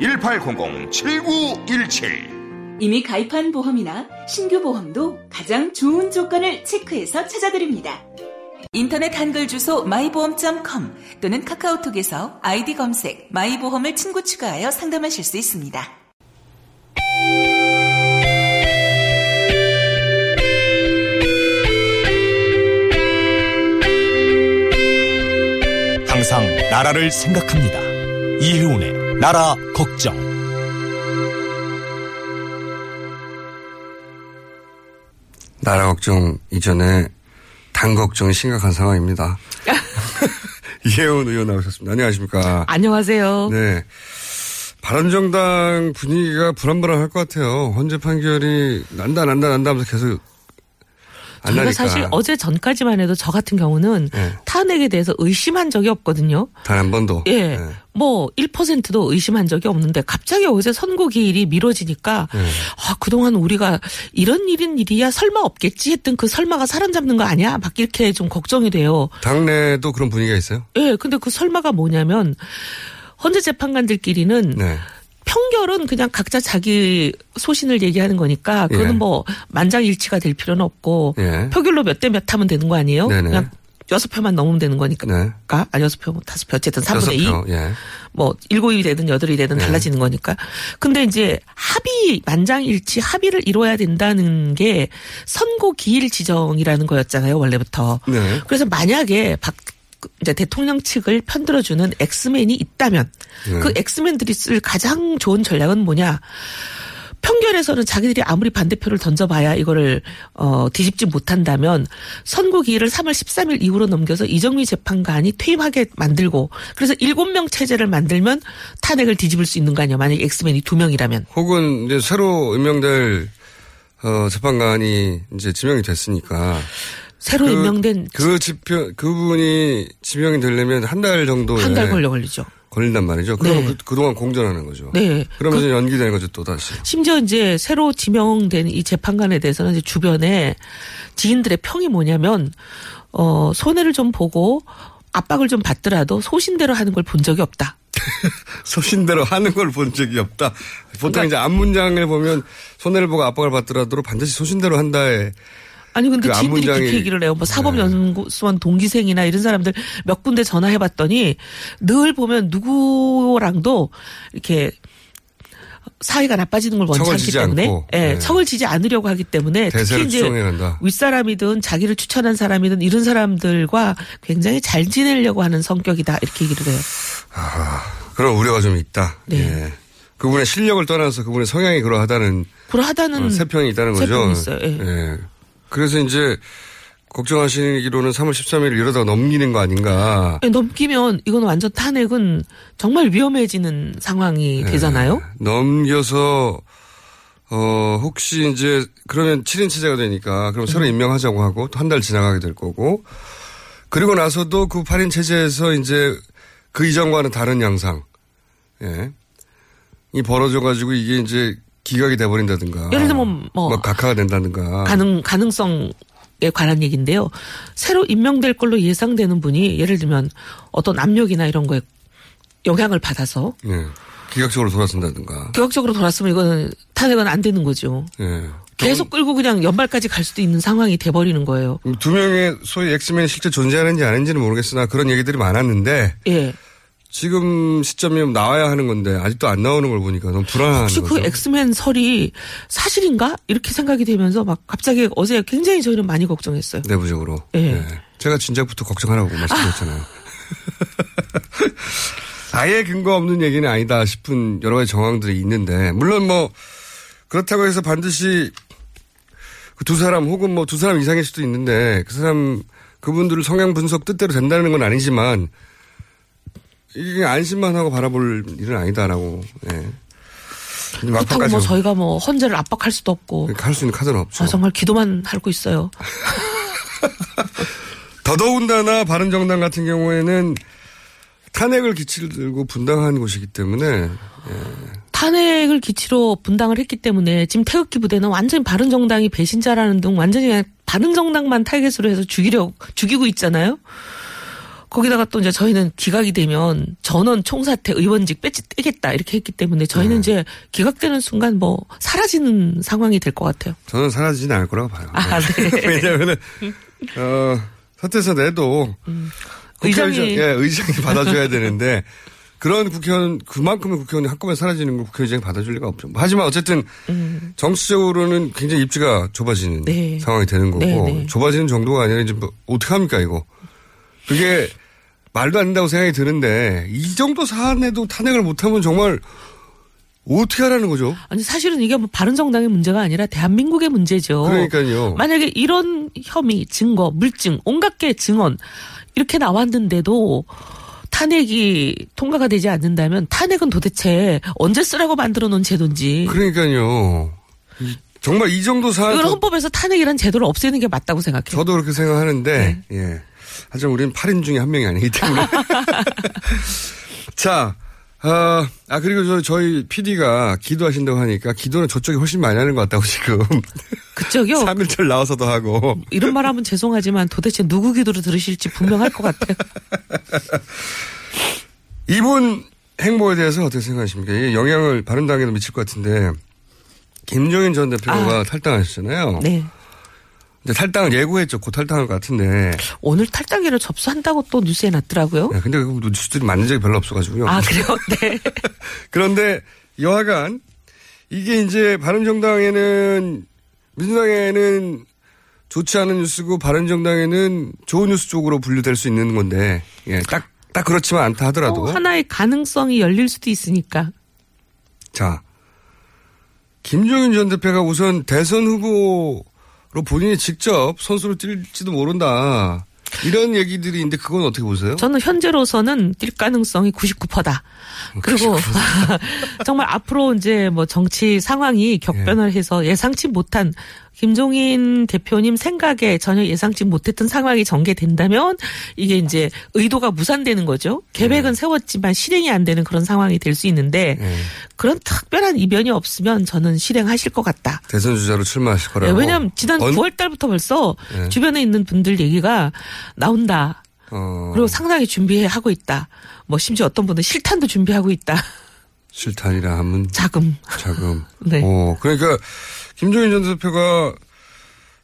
1800-7917 이미 가입한 보험이나 신규 보험도 가장 좋은 조건을 체크해서 찾아드립니다. 인터넷 한글 주소 마이보험.com 또는 카카오톡에서 아이디 검색 마이보험을 친구 추가하여 상담하실 수 있습니다. 항상 나라를 생각합니다. 이혜훈의 나라 걱정. 나라 걱정 이전에 당 걱정이 심각한 상황입니다. 이혜원 의원 나오셨습니다. 안녕하십니까. 안녕하세요. 네. 바른정당 분위기가 불안불안할 것 같아요. 헌재 판결이 난다 난다 난다 하면서 계속 안 저희가 나니까. 사실 어제 전까지만 해도 저 같은 경우는 네. 탄핵에 대해서 의심한 적이 없거든요. 단 한 번도. 예. 네. 뭐 1%도 의심한 적이 없는데 갑자기 어제 선고 기일이 미뤄지니까 네. 아, 그동안 우리가 이런 일인 일이야 설마 없겠지 했던 그 설마가 사람 잡는 거 아니야? 막 이렇게 좀 걱정이 돼요. 당내도 그런 분위기가 있어요? 예. 근데 그 설마가 뭐냐면 헌재 재판관들끼리는 네. 평결은 그냥 각자 자기 소신을 얘기하는 거니까 그거는 예. 뭐 만장일치가 될 필요는 없고 예. 표결로 몇 대 몇 하면 되는 거 아니에요? 네네. 그냥 여섯 표만 넘으면 되는 거니까. 네. 아, 여섯 표, 뭐 다섯 표, 어쨌든 여섯 3분의 2. 표, 예. 뭐, 일곱이 되든 여덟이 되든 네. 달라지는 거니까. 근데 이제 합의, 만장일치 합의를 이뤄야 된다는 게 선고 기일 지정이라는 거였잖아요, 원래부터. 네. 그래서 만약에 박, 이제 대통령 측을 편들어주는 엑스맨이 있다면 네. 그 엑스맨들이 쓸 가장 좋은 전략은 뭐냐. 평결에서는 자기들이 아무리 반대표를 던져봐야 이거를 어 뒤집지 못한다면 선고 기일을 3월 13일 이후로 넘겨서 이정미 재판관이 퇴임하게 만들고 그래서 7명 체제를 만들면 탄핵을 뒤집을 수 있는 거 아니야. 만약 엑스맨이 2 명이라면. 혹은 이제 새로 임명될 어, 재판관이 이제 지명이 됐으니까 새로 그- 임명된 그 지표 그분이 지명이 되려면 한 달 정도 한 달 걸려 걸리죠. 걸린단 말이죠. 그러면 네. 그, 그동안 공전하는 거죠. 네. 그러면서 연기되는 거죠 또 다시. 심지어 이제 새로 지명된 이 재판관에 대해서는 이제 주변에 지인들의 평이 뭐냐면 어 손해를 좀 보고 압박을 좀 받더라도 소신대로 하는 걸 본 적이 없다. 소신대로 하는 걸 본 적이 없다. 보통 그러니까- 이제 앞문장을 보면 손해를 보고 압박을 받더라도 반드시 소신대로 한다에 아니 근데 그 지인들이 앞문장이- 그렇게 얘기를 해요. 뭐 사법연구소원 동기생이나 이런 사람들 몇 군데 전화해봤더니 늘 보면 누구랑도 이렇게 사이가 나빠지는 걸 원치 않기 때문에 않고. 예, 네. 척을 지지 않으려고 하기 때문에 특히 이제. 윗사람이든 자기를 추천한 사람이든 이런 사람들과 굉장히 잘 지내려고 하는 성격이다 이렇게 얘기를 해요. 그런 우려가 좀 있다. 네. 예. 그분의 실력을 떠나서 그분의 성향이 그러하다는 그러하다는 어, 세평이 있다는 거죠. 세평이 있어요. 예. 예. 그래서 이제 걱정하시기로는 3월 13일을 이러다가 넘기는 거 아닌가. 예, 넘기면 이건 완전 탄핵은 정말 위험해지는 상황이 네. 되잖아요. 넘겨서 어 혹시 이제 그러면 7인 체제가 되니까 그럼 음. 새로 임명하자고 하고 또 한 달 지나가게 될 거고 그리고 나서도 그 8인 체제에서 이제 그 이전과는 다른 양상 예. 이 벌어져 가지고 이게 이제 기각이 돼 버린다든가 예를 들면 뭐 뭐 각하가 된다든가 가능 가능성에 관한 얘기인데요. 새로 임명될 걸로 예상되는 분이 예를 들면 어떤 압력이나 이런 거에 영향을 받아서 예. 기각 쪽으로 돌아선다든가 기각 쪽으로 돌았으면 이거는 탄핵은 안 되는 거죠. 예. 계속 끌고 그냥 연말까지 갈 수도 있는 상황이 돼버리는 거예요. 두 명의 소위 엑스맨이 실제 존재하는지 아닌지는 모르겠으나 그런 얘기들이 많았는데 예. 지금 시점이면 나와야 하는 건데 아직도 안 나오는 걸 보니까 너무 불안한 혹시 거죠. 그 엑스맨 설이 사실인가 이렇게 생각이 되면서 막 갑자기 어제 굉장히 저희는 많이 걱정했어요. 내부적으로. 예. 네. 제가 진작부터 걱정하라고 말씀드렸잖아요. 아예 근거 없는 얘기는 아니다 싶은 여러 가지 정황들이 있는데 물론 뭐 그렇다고 해서 반드시 그 두 사람 혹은 뭐 두 사람 이상일 수도 있는데 그 사람 그분들을 성향 분석 뜻대로 된다는 건 아니지만 이게 안심만 하고 바라볼 일은 아니다라고. 예. 그렇다고 뭐 저희가 뭐 헌재를 압박할 수도 없고 할 수 있는 카드는 없죠. 아, 정말 기도만 하고 있어요. 더더군다나 바른정당 같은 경우에는 탄핵을 기치를 들고 분당한 곳이기 때문에 탄핵을 기치로 분당을 했기 때문에 지금 태극기 부대는 완전히 바른정당이 배신자라는 등 완전히 바른정당만 타겟으로 해서 죽이려 죽이고 있잖아요. 거기다가 또 이제 저희는 기각이 되면 전원 총사퇴 의원직 빼지 떼겠다 이렇게 했기 때문에 저희는 이제 기각되는 순간 뭐 사라지는 상황이 될 것 같아요. 저는 사라지진 않을 거라고 봐요. 아, 네. 왜냐하면은 어, 사퇴서 내도 국회의장, 의장이- 예, 의장이 받아줘야 되는데 그런 국회의원 그만큼의 국회의원이 한꺼번에 사라지는 걸 국회의장이 받아줄 리가 없죠. 하지만 어쨌든 정치적으로는 굉장히 입지가 좁아지는 음. 네. 상황이 되는 거고 네, 네. 좁아지는 정도가 아니라 이제 뭐 어떻게 합니까 이거 그게 말도 안 된다고 생각이 드는데 이 정도 사안에도 탄핵을 못하면 정말 어떻게 하라는 거죠? 아니 사실은 이게 뭐 바른정당의 문제가 아니라 대한민국의 문제죠. 그러니까요. 만약에 이런 혐의, 증거, 물증, 온갖 개 증언 이렇게 나왔는데도 탄핵이 통과가 되지 않는다면 탄핵은 도대체 언제 쓰라고 만들어 놓은 제도인지. 그러니까요. 이- 정말 이 정도 사안 이건 헌법에서 탄핵이란 제도를 없애는 게 맞다고 생각해요. 저도 그렇게 생각하는데, 네. 예. 하지만 우리는 8인 중에 한 명이 아니기 때문에. 자, 어, 아, 그리고 저, 저희 PD가 기도하신다고 하니까 기도는 저쪽이 훨씬 많이 하는 것 같다고 지금. 그쪽이요? 3일절 나와서도 하고. 이런 말 하면 죄송하지만 도대체 누구 기도를 들으실지 분명할 것 같아요. 이분 행보에 대해서 어떻게 생각하십니까? 이게 영향을 바른당에도 미칠 것 같은데, 김종인 전 대표가 아. 탈당하셨잖아요. 네. 근데 탈당을 예고했죠. 곧 탈당할 것 같은데. 오늘 탈당기를 접수한다고 또 뉴스에 났더라고요. 네, 근데 그 뉴스들이 맞는 적이 별로 없어가지고요. 아, 그래요? 네. 그런데 여하간 이게 이제 바른정당에는 민주당에는 좋지 않은 뉴스고 바른정당에는 좋은 뉴스 쪽으로 분류될 수 있는 건데 예, 딱, 딱 그렇지만 않다 하더라도 어, 하나의 가능성이 열릴 수도 있으니까. 자 김종인 전 대표가 우선 대선 후보 로 본인이 직접 선수로 뛸지도 모른다 이런 얘기들이 있는데 그건 어떻게 보세요? 저는 현재로서는 뛸 가능성이 99%다. 그리고 정말 앞으로 이제 뭐 정치 상황이 격변을 해서 예상치 못한 김종인 대표님 생각에 전혀 예상치 못했던 상황이 전개된다면 이게 이제 의도가 무산되는 거죠. 계획은 네. 세웠지만 실행이 안 되는 그런 상황이 될 수 있는데 그런 특별한 이변이 없으면 저는 실행하실 것 같다. 대선 주자로 출마하실 네, 거라고. 왜냐하면 지난 언- 9월 달부터 벌써 네. 주변에 있는 분들 얘기가 나온다. 어, 그리고 상당히 준비해 하고 있다. 뭐 심지어 어떤 분은 실탄도 준비하고 있다. 실탄이라 하면 자금. 자금. 네. 어, 그러니까 김종인 전 대표가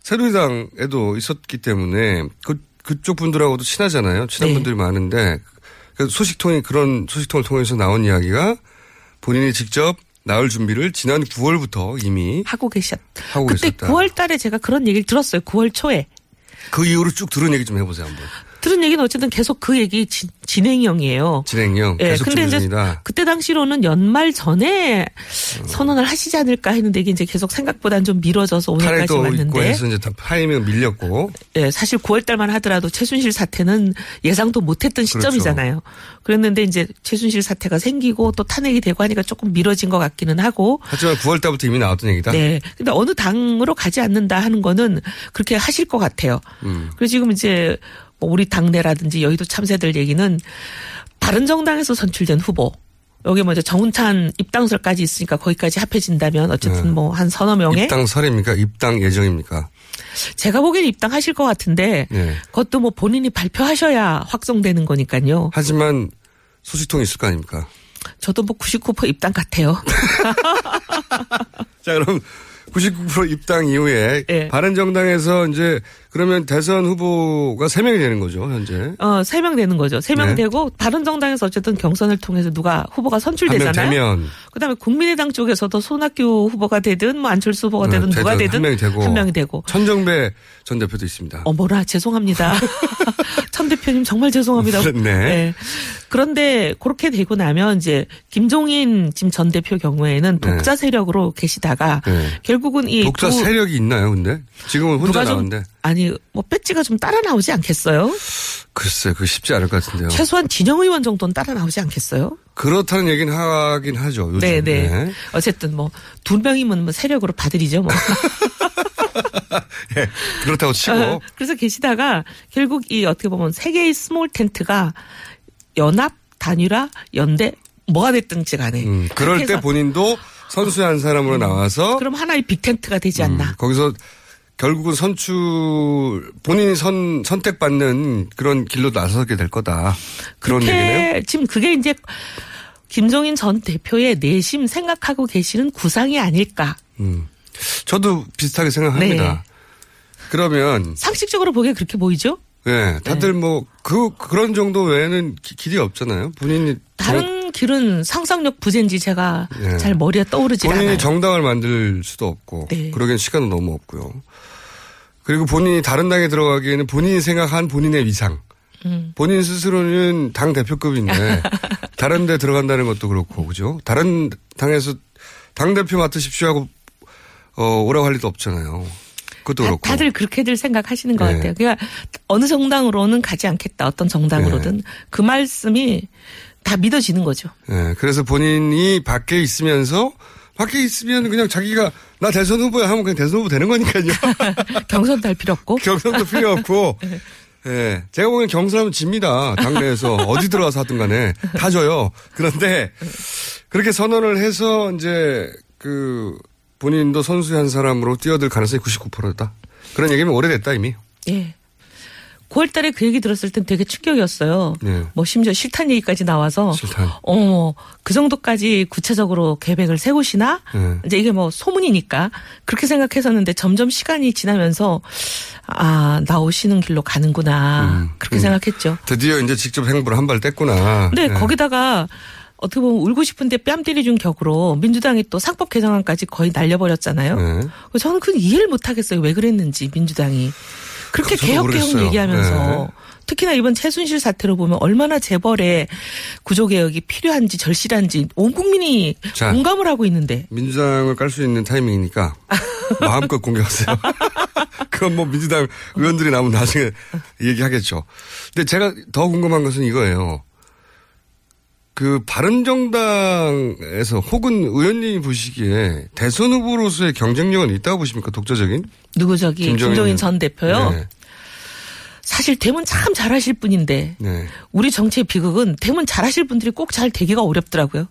새누리당에도 있었기 때문에 그 그쪽 분들하고도 친하잖아요. 친한 네. 분들이 많은데 그 소식통이 그런 소식통을 통해서 나온 이야기가 본인이 직접 나올 준비를 지난 9월부터 이미 하고 계셨. 하고 그때 계셨다. 9월 달에 제가 그런 얘기를 들었어요. 9월 초에. 그 이후로 쭉 들은 얘기 좀 해보세요 한번. 들은 얘기는 어쨌든 계속 그 얘기 진, 진행형이에요. 진행형 예, 계속 근데 준비 이제. 그때 당시로는 연말 전에 선언을 하시지 않을까 했는데 이게 이제 계속 생각보다는 좀 미뤄져서 오늘까지 왔는데 해서 이제 다 타이밍 밀렸고 예, 사실 9월 달만 하더라도 최순실 사태는 예상도 못했던 그렇죠. 시점이잖아요. 그랬는데 이제 최순실 사태가 생기고 또 탄핵이 되고 하니까 조금 미뤄진 것 같기는 하고 하지만 9월 달부터 이미 나왔던 얘기다. 네. 근데 어느 당으로 가지 않는다 하는 거는 그렇게 하실 것 같아요. 음. 그리고 지금 이제 뭐 우리 당내라든지 여의도 참새들 얘기는 다른 정당에서 선출된 후보 여기 먼저 정운찬 입당설까지 있으니까 거기까지 합해진다면 어쨌든 네. 뭐한 서너 명의 입당설입니까? 입당 예정입니까? 제가 보기엔 입당하실 것 같은데 네. 그것도 뭐 본인이 발표하셔야 확정되는 거니까요. 하지만 소식통이 있을 거 아닙니까? 저도 뭐 99% 입당 같아요. 자, 그럼 99% 입당 이후에 예. 바른정당에서 이제 그러면 대선 후보가 3명이 되는 거죠, 현재. 어, 세명 되는 거죠. 세명 네. 되고 바른 정당에서 어쨌든 경선을 통해서 누가 후보가 선출되잖아요. 그다음에 국민의당 쪽에서도 손학규 후보가 되든 뭐 안철수 후보가 네, 되든 누가 되든 한 명이 되고. 한 명이 되고. 천정배 전 대표도 있습니다. 어머나 죄송합니다. 천 대표님 정말 죄송합니다. 네. 그런데 그렇게 되고 나면 이제 김종인 지금 전 대표 경우에는 네. 독자 세력으로 계시다가 네. 결국은 이 독자 두- 세력이 있나요, 근데? 지금은 혼자 나오는데. 아니 뭐 배지가 좀 따라 나오지 않겠어요? 글쎄, 그거 쉽지 않을 것 같은데요. 최소한 진영 의원 정도는 따라 나오지 않겠어요? 그렇다는 얘기는 하긴 하죠, 요즘. 네, 네. 어쨌든 뭐 두 명이면 뭐 세력으로 봐드리죠 뭐. 예, 그렇다고 치고. 어, 그래서 계시다가 결국 이 어떻게 보면 세 개의 small tent가 연합, 단일화, 연대 뭐가 됐든지 간에. 음, 그럴 때 본인도 선수의 한 사람으로 나와서 그럼 하나의 big tent가 되지 않나. 음, 거기서 결국은 선출 본인이 선 선택받는 그런 길로 나서게 될 거다. 그런 얘기네요. 지금 그게 이제 김종인 전 대표의 내심 생각하고 계시는 구상이 아닐까. 음. 저도 비슷하게 생각합니다. 네. 그러면 상식적으로 보기에 그렇게 보이죠? 예, 다들 뭐그 그런 정도 외에는 기- 길이 없잖아요. 본인이 다른 길은 상상력 부재인지 제가 예. 잘 머리에 떠오르지 본인이 않아요. 정당을 만들 수도 없고 네. 그러기엔 시간은 너무 없고요. 그리고 본인이 다른 당에 들어가기에는 본인이 생각한 본인의 위상. 음. 본인 스스로는 당 대표급인데 다른 데 들어간다는 것도 그렇고 그죠? 다른 당에서 당 대표 맡으십시오 하고 어 오라고 할 리도 없잖아요. 그것도 그렇고. 다, 들 그렇게들 생각하시는 것 네. 같아요. 그러니까 어느 정당으로는 가지 않겠다. 어떤 정당으로든 네. 그 말씀이 다 믿어지는 거죠. 예, 그래서 본인이 밖에 있으면서 밖에 있으면 그냥 자기가 나 대선 후보야 하면 그냥 대선 후보 되는 거니까요. 경선도 할 필요 없고. 경선도 필요 없고. 예. 제가 보기엔 경선하면 집니다. 당내에서. 어디 들어가서 하든 간에. 다 져요. 그런데 그렇게 선언을 해서 이제 그 본인도 선수의 한 사람으로 뛰어들 가능성이 99%다. 그런 얘기면 오래됐다 이미. 예. 9월 달에 그 얘기 들었을 땐 되게 충격이었어요. 네. 뭐 심지어 실탄 얘기까지 나와서 실탄. 어, 그 정도까지 구체적으로 계획을 세우시나? 네. 이제 이게 뭐 소문이니까 그렇게 생각했었는데 점점 시간이 지나면서 아, 나오시는 길로 가는구나. 그렇게 음. 생각했죠. 드디어 이제 직접 행보를 한 발 뗐구나. 근데 예. 거기다가 어떻게 보면 울고 싶은데 뺨 때리 준 격으로 민주당이 또 상법 개정안까지 거의 날려버렸잖아요. 네. 저는 그 이해를 못하겠어요. 왜 그랬는지 민주당이 그렇게 개혁 개혁. 얘기하면서 네. 특히나 이번 최순실 사태로 보면 얼마나 재벌의 구조 개혁이 필요한지 절실한지 온 국민이 자. 공감을 하고 있는데 민주당을 깔 수 있는 타이밍이니까 마음껏 공격하세요. 그건 뭐 민주당 의원들이 나오면 나중에 얘기하겠죠. 근데 제가 더 궁금한 것은 이거예요. 그 바른정당에서 혹은 의원님이 보시기에 대선 후보로서의 경쟁력은 있다고 보십니까? 독자적인? 누구 저기 김종인. 김종인, 전 대표요. 네. 사실 대문 참 잘하실 분인데 네. 우리 정치의 비극은 대문 잘하실 분들이 꼭 잘 되기가 어렵더라고요.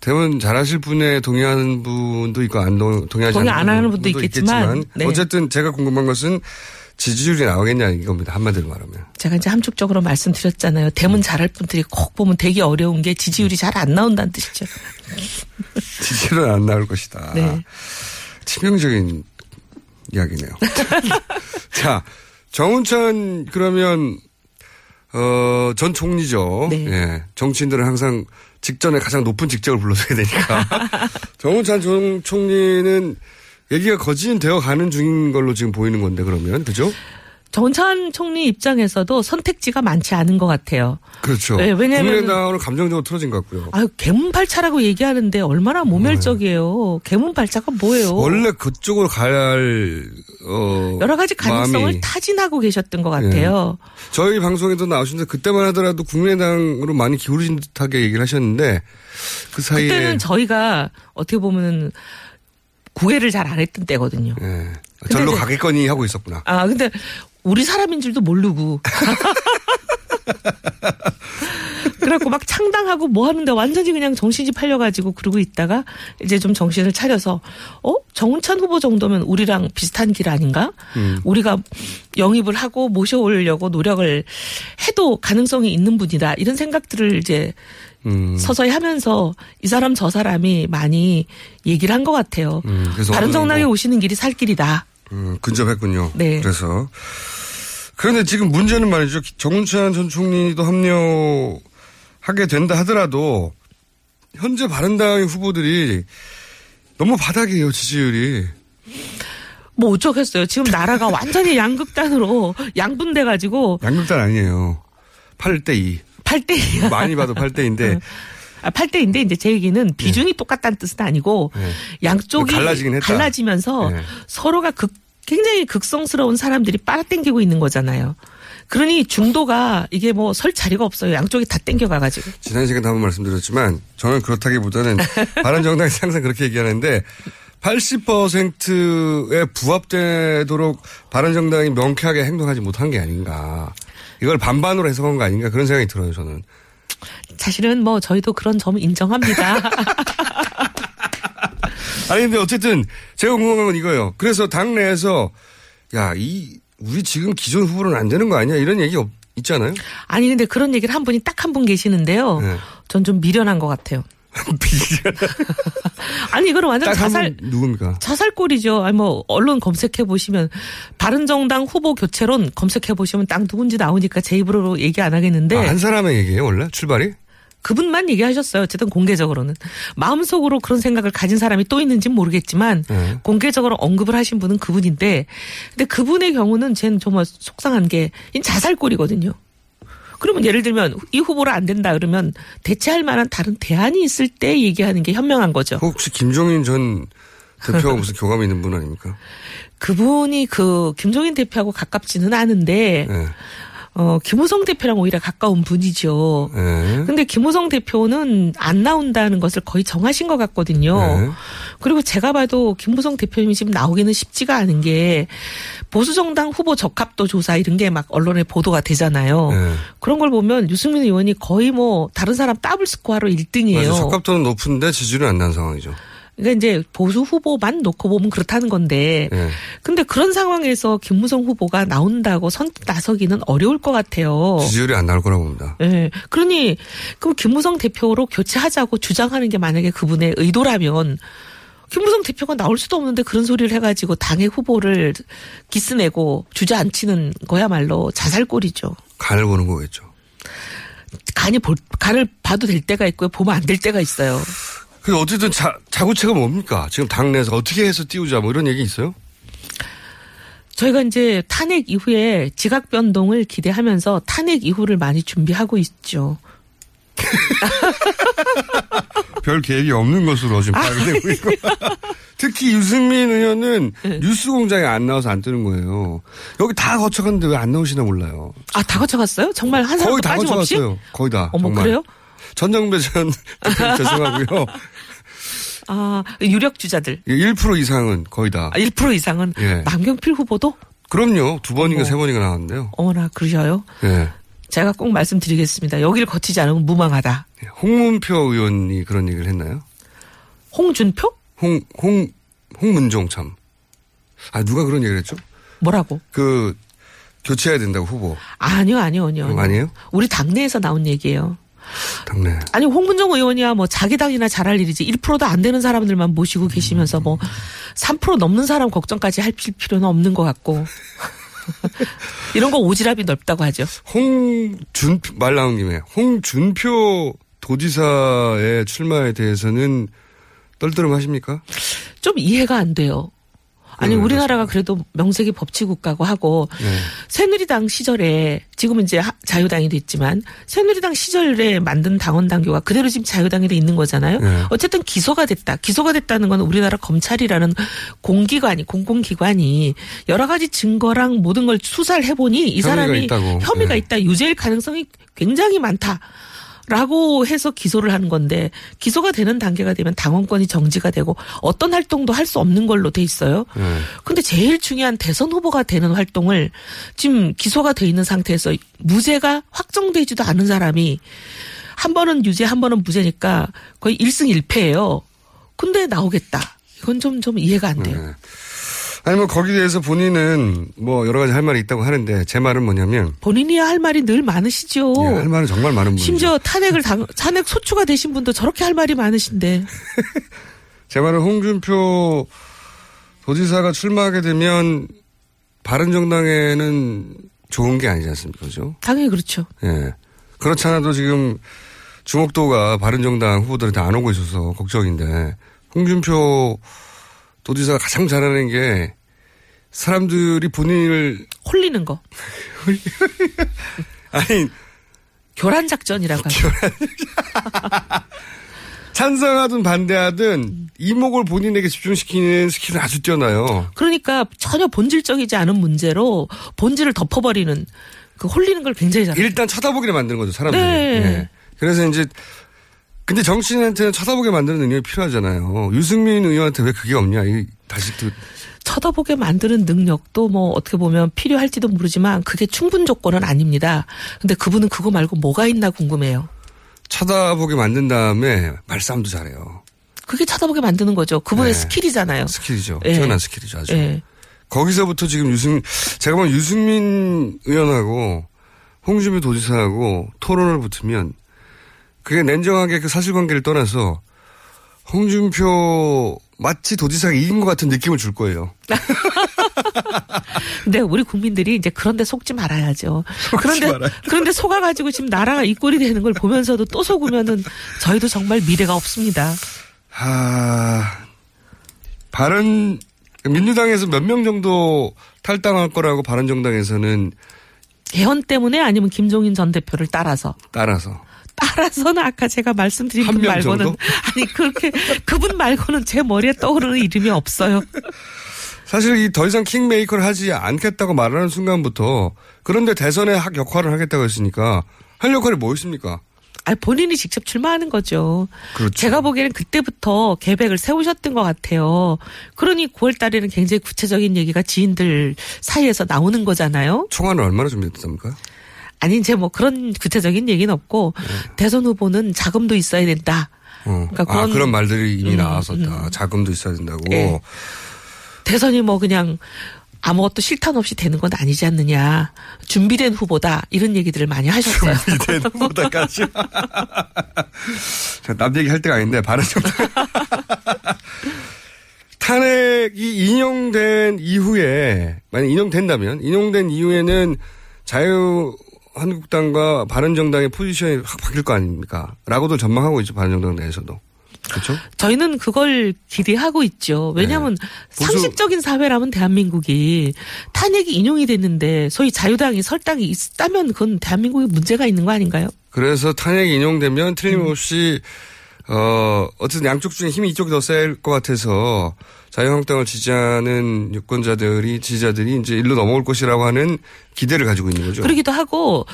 대부분 잘하실 분에 동의하는 분도 있고 안 동, 동의하지 동의 않는 안 하는 분도 있겠지만, 네. 어쨌든 제가 궁금한 것은 지지율이 나오겠냐 이겁니다. 한마디로 말하면. 제가 이제 함축적으로 말씀드렸잖아요. 대문 잘할 분들이 꼭 보면 되게 어려운 게 지지율이 잘 안 나온다는 뜻이죠. 지지율은 안 나올 것이다. 네. 치명적인 이야기네요. 자, 정운찬 그러면 어, 전 총리죠. 네. 예. 정치인들은 항상 직전에 가장 높은 직책을 불러줘야 되니까. 정운찬 전 총리는 얘기가 거진 되어 가는 중인 걸로 지금 보이는 건데 그러면 그죠? 정찬 총리 입장에서도 선택지가 많지 않은 것 같아요. 그렇죠. 네, 왜냐하면- 국민의당으로 감정적으로 틀어진 것 같고요. 아유, 개문발차라고 얘기하는데 얼마나 모멸적이에요. 개문발차가 뭐예요? 원래 그쪽으로 갈 어, 여러 가지 가능성을 마음이- 타진하고 계셨던 것 같아요. 저희 방송에도 나오셨는데 그때만 하더라도 국민의당으로 많이 기울어진 듯하게 얘기를 하셨는데 그 사이에 그때는 저희가 어떻게 보면 구애를 잘 안 했던 때거든요. 예. 절로 이제- 가겠거니 하고 있었구나. 아, 근데 우리 사람인 줄도 모르고. 그래갖고 막 창당하고 뭐 하는데 완전히 그냥 정신이 팔려가지고 그러고 있다가 이제 좀 정신을 차려서 어? 정운찬 후보 정도면 우리랑 비슷한 길 아닌가? 음. 우리가 영입을 하고 모셔오려고 노력을 해도 가능성이 있는 분이다. 이런 생각들을 이제 음. 서서히 하면서 이 사람 저 사람이 많이 얘기를 한 것 같아요. 음, 바른정당에 정도- 오시는 길이 살 길이다. 음, 근접했군요. 네. 그래서 그런데 지금 문제는 말이죠. 정운찬 전 총리도 합류 하게 된다 하더라도 현재 바른당의 후보들이 너무 바닥이에요 지지율이. 뭐 어쩌겠어요. 지금 나라가 완전히 양극단으로 양분돼 가지고 양극단 아니에요. 8대 2. 8대 2. 많이 봐도 8대 인데 아, 8대인데 이제 제 얘기는 비중이 똑같다는 뜻은 아니고 양쪽이 네. 갈라지긴 했다. 갈라지면서 네. 서로가 극, 굉장히 극성스러운 사람들이 빨아당기고 있는 거잖아요. 그러니 중도가 이게 뭐 설 자리가 없어요. 양쪽이 다 땡겨가가지고. 지난 시간에 한번 말씀드렸지만 저는 그렇다기보다는 바른정당이 항상 그렇게 얘기하는데 80%에 부합되도록 바른정당이 명쾌하게 행동하지 못한 게 아닌가. 이걸 반반으로 해석한 거 아닌가 그런 생각이 들어요 저는. 사실은 뭐 저희도 그런 점을 인정합니다. 아니 근데 어쨌든 제가 궁금한 건 이거예요. 그래서 당내에서 야 이 우리 지금 기존 후보로는 안 되는 거 아니야 이런 얘기 없, 있잖아요. 아니 근데 그런 얘기를 한 분이 딱 한 분 계시는데요. 네. 전좀 미련한 것 같아요. 아니 이거는 완전 자살 분 누굽니까? 자살골이죠. 아니 뭐 언론 검색해 보시면 바른 정당 후보 교체론 검색해 보시면 딱 누군지 나오니까 제 입으로 얘기 안 하겠는데 아, 한 사람의 얘기예요 원래 출발이? 그분만 얘기하셨어요. 어쨌든 공개적으로는 마음속으로 그런 생각을 가진 사람이 또 있는지는 모르겠지만 네. 공개적으로 언급을 하신 분은 그분인데 근데 그분의 경우는 쟤는 정말 속상한 게이 자살골이거든요. 그러면 예를 들면 이 후보로 안 된다 그러면 대체할 만한 다른 대안이 있을 때 얘기하는 게 현명한 거죠. 혹시 김종인 전 대표가 무슨 교감이 있는 분 아닙니까? 그분이 그 김종인 대표하고 가깝지는 않은데 네. 어 김우성 대표랑 오히려 가까운 분이죠. 네. 근데 김우성 대표는 안 나온다는 것을 거의 정하신 것 같거든요. 네. 그리고 제가 봐도 김무성 대표님이 지금 나오기는 쉽지가 않은 게 보수정당 후보 적합도 조사 이런 게 막 언론에 보도가 되잖아요. 네. 그런 걸 보면 유승민 의원이 거의 뭐 다른 사람 더블 스코어로 1등이에요. 맞아 적합도는 높은데 지지율이 안 나는 상황이죠. 그러니까 이제 보수 후보만 놓고 보면 그렇다는 건데. 네. 근데 그런 상황에서 김무성 후보가 나온다고 선뜻 나서기는 어려울 것 같아요. 지지율이 안 나올 거라고 봅니다. 예. 그러니 그럼 김무성 대표로 교체하자고 주장하는 게 만약에 그분의 의도라면 김무성 대표가 나올 수도 없는데 그런 소리를 해가지고 당의 후보를 기스내고 주저앉히는 거야말로 자살골이죠. 간을 보는 거겠죠. 간이 볼, 간을 봐도 될 때가 있고요. 보면 안 될 때가 있어요. 그 어쨌든 자, 자구체가 뭡니까? 지금 당내에서 어떻게 해서 띄우자 뭐 이런 얘기 있어요? 저희가 이제 탄핵 이후에 지각 변동을 기대하면서 탄핵 이후를 많이 준비하고 있죠. 별 계획이 없는 것으로 지금 파악되고 있고. 특히 유승민 의원은 네. 뉴스 공장에 안 나와서 안 뜨는 거예요. 여기 다 거쳐갔는데 왜 안 나오시나 몰라요. 아, 다 거쳐갔어요? 정말 한 거의 사람도 다 빠짐없이? 거쳐갔어요. 거의 다. 어머, 정말. 그래요? 전정배 전 죄송하고요. 아, 유력 주자들. 1% 이상은 거의 다. 아, 1% 이상은 예. 남경필 후보도? 그럼요. 두 번인가 어머. 세 번인가 나왔는데요. 어머나, 그러셔요? 예. 제가 꼭 말씀드리겠습니다. 여기를 거치지 않으면 무망하다. 홍문표 의원이 그런 얘기를 했나요? 홍준표? 홍, 홍, 홍문종 참. 아, 누가 그런 얘기를 했죠? 뭐라고? 그, 교체해야 된다고 후보. 아니요, 아니요, 아니요. 아니에요? 우리 당내에서 나온 얘기예요. 당내. 아니 홍문정 의원이야 뭐 자기 당이나 잘할 일이지 1%도 안 되는 사람들만 모시고 계시면서 뭐 3% 넘는 사람 걱정까지 할 필- 필요는 없는 것 같고 이런 거 오지랖이 넓다고 하죠. 홍준, 말 나온 김에, 홍준표 도지사의 출마에 대해서는 떨떠름 하십니까? 좀 이해가 안 돼요. 아니 네, 우리나라가 그래도 명색이 법치 국가고 하고 네. 새누리당 시절에 지금은 이제 하- 자유당이 됐지만 새누리당 시절에 만든 당원 당규가 그대로 지금 자유당에 돼 있는 거잖아요. 네. 어쨌든 기소가 됐다. 기소가 됐다는 건 우리나라 검찰이라는 공기관이 공공기관이 여러 가지 증거랑 모든 걸 수사를 해보니 이 혐의가 사람이 있다고. 혐의가 네. 있다. 유죄일 가능성이 굉장히 많다. 라고 해서 기소를 하는 건데 기소가 되는 단계가 되면 당원권이 정지가 되고 어떤 활동도 할 수 없는 걸로 돼 있어요. 네. 근데 제일 중요한 대선 후보가 되는 활동을 지금 기소가 돼 있는 상태에서 무죄가 확정되지도 않은 사람이 한 번은 유죄 한 번은 무죄니까 거의 1승 1패예요. 근데 나오겠다. 이건 좀좀 이해가 안 돼요. 네. 아니, 뭐, 거기에 대해서 본인은 뭐, 여러 가지 할 말이 있다고 하는데, 제 말은 뭐냐면, 본인이야 할 말이 늘 많으시죠. 예, 할 말은 정말 많은 분이죠. 심지어 탄핵을 당, 탄핵 소추가 되신 분도 저렇게 할 말이 많으신데. 제 말은 홍준표 도지사가 출마하게 되면, 바른정당에는 좋은 게 아니지 않습니까? 그죠? 당연히 그렇죠. 예. 그렇지 않아도 지금 주목도가 바른정당 후보들한테 안 오고 있어서 걱정인데 홍준표 도지사가 가장 잘하는 게 사람들이 본인을 홀리는 거. 아니 교란 작전이라고 하죠. 찬성하든 반대하든 이목을 본인에게 집중시키는 스킬은 아주 뛰어나요. 그러니까 전혀 본질적이지 않은 문제로 본질을 덮어버리는 그 홀리는 걸 굉장히 잘해요. 일단 쳐다보기를 만드는 거죠, 사람들이. 네. 예. 그래서 이제 근데 정치인한테는 쳐다보게 만드는 능력이 필요하잖아요. 유승민 의원한테 왜 그게 없냐? 이 다시 또 쳐다보게 만드는 능력도 뭐 어떻게 보면 필요할지도 모르지만 그게 충분 조건은 아닙니다. 근데 그분은 그거 말고 뭐가 있나 궁금해요. 쳐다보게 만든 다음에 말싸움도 잘해요. 그게 쳐다보게 만드는 거죠. 그분의 네. skill이잖아요. skill이죠. 예. 뛰어난 skill이죠, 아주. 예. 거기서부터 지금 유승, 제가 보면 유승민 의원하고 홍준표 도지사하고 토론을 붙으면 그게 냉정하게 그 사실관계를 떠나서 홍준표 마치 도지사가 이긴 것 같은 느낌을 줄 거예요. 근데 우리 국민들이 이제 그런데 속지 말아야죠. 그런데 말아야죠. 그런데 속아가지고 지금 나라가 이 꼴이 되는 걸 보면서도 또 속으면은 저희도 정말 미래가 없습니다. 하, 바른, 민주당에서 몇 명 정도 탈당할 거라고 바른 정당에서는 개헌 때문에 아니면 김종인 전 대표를 따라서 따라서. 따라서는 아까 제가 말씀드린 한분명 말고는 정도? 아니 그렇게 그분 말고는 제 머리에 떠오르는 이름이 없어요. 사실 이 더 이상 킹메이커를 하지 않겠다고 말하는 순간부터 그런데 대선에 학 역할을 하겠다고 했으니까 할 역할이 뭐였습니까? 아 본인이 직접 출마하는 거죠. 그렇죠. 제가 보기에는 그때부터 계획을 세우셨던 것 같아요. 그러니 9월 달에는 굉장히 구체적인 얘기가 지인들 사이에서 나오는 거잖아요. 총알은 얼마나 준비됐답니까? 아니 이제 뭐 그런 구체적인 얘기는 없고 대선 후보는 자금도 있어야 된다. 어. 그러니까 아, 그런- 그런 말들이 이미 음, 나왔었다. 자금도 있어야 된다고. 예. 대선이 뭐 그냥 아무것도 실탄 없이 되는 건 아니지 않느냐. 준비된 후보다 이런 얘기들을 많이 하셨어요. 준비된 후보다까지. 자, 남 얘기 할 때가 아닌데, 바른정당. 탄핵이 인용된 이후에, 만약 인용된다면, 인용된 이후에는 자유 한국당과 바른정당의 포지션이 확 바뀔 거 아닙니까? 라고도 전망하고 있죠, 바른정당 내에서도. 그렇죠? 저희는 그걸 기대하고 있죠. 왜냐하면 네. 상식적인 사회라면 대한민국이 탄핵이 인용이 됐는데 소위 자유당이 설당이 있다면 그건 대한민국에 문제가 있는 거 아닌가요? 그래서 탄핵이 인용되면 틀림없이 어, 어쨌든 양쪽 중에 힘이 이쪽이 더 셀 것 같아서 자유한국당을 지지하는 유권자들이, 지지자들이 이제 일로 넘어올 것이라고 하는 기대를 가지고 있는 거죠. 그러기도 하고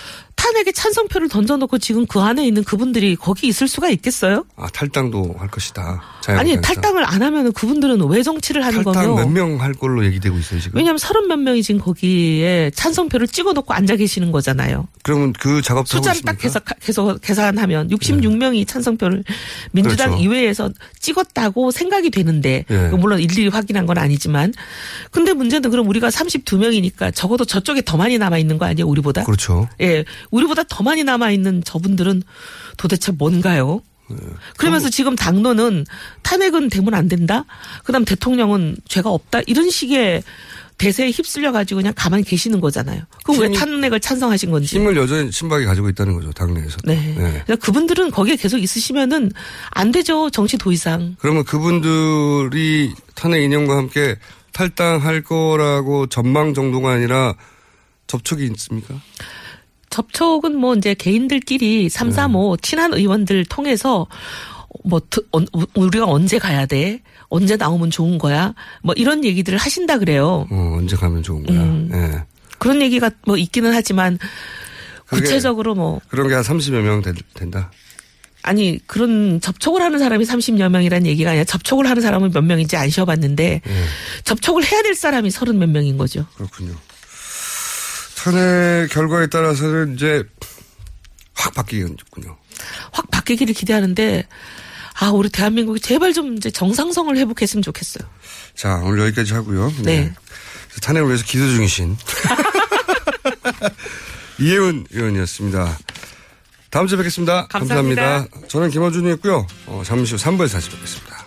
탄핵에 찬성표를 던져놓고 지금 그 안에 있는 그분들이 거기 있을 수가 있겠어요? 아, 탈당도 할 것이다. 아니. 탈당을 안 하면 그분들은 왜 정치를 하는 탈당 거며? 몇명 할 걸로 얘기되고 있어요, 지금. 왜냐하면 서른 몇 명이 지금 거기에 찬성표를 찍어놓고 앉아 계시는 거잖아요. 그러면 그 하고 숫자를 딱? 네. 계속, 계속 계산하면 66명이 찬성표를 민주당 그렇죠. 이외에서 찍었다고 생각이 되는데 예. 물론 일일이 확인한 건 아니지만 근데 문제는 그럼 우리가 32명이니까 적어도 저쪽에 더 많이 남아 있는 거 아니에요 우리보다? 그렇죠. 예, 우리 보다 더 많이 남아 있는 저분들은 도대체 뭔가요? 네. 그러면서 지금 당론은 탄핵은 되면 안 된다. 그다음 대통령은 죄가 없다. 이런 식의 대세에 휩쓸려 가지고 그냥 가만히 계시는 거잖아요. 그럼 왜 힘이- 탄핵을 찬성하신 건지? 힘을 여전히 신박히 가지고 있다는 거죠, 당내에서. 네. 그러니까 그분들은 거기에 계속 있으시면은 안 되죠. 정치 도의상. 그러면 그분들이 탄핵 인용과 함께 탈당할 거라고 전망 정도가 아니라 접촉이 있습니까? 접촉은 뭐 이제 개인들끼리 3, 4, 5 친한 의원들 통해서 뭐 우리가 언제 가야 돼? 언제 나오면 좋은 거야? 뭐 이런 얘기들을 하신다 그래요. 어, 언제 가면 좋은 거야. 음. 예. 그런 얘기가 뭐 있기는 하지만 구체적으로 뭐 그런 게 한 30여 명 된- 된다. 아니 그런 접촉을 하는 사람이 30여 명이라는 얘기가 아니라 접촉을 하는 사람은 몇 명인지 안 쉬어봤는데 예. 접촉을 해야 될 사람이 30 몇 명인 거죠. 그렇군요. 탄핵 결과에 따라서는 이제 확 바뀌겠군요. 확 바뀌기를 기대하는데 아 우리 대한민국이 제발 좀 이제 정상성을 회복했으면 좋겠어요. 자, 오늘 여기까지 하고요. 네. 탄핵을 위해서 기도 중이신 이혜훈 의원이었습니다. 다음 주에 뵙겠습니다. 감사합니다. 저는 김어준이었고요. 어, 잠시 후 3부에서 다시 뵙겠습니다.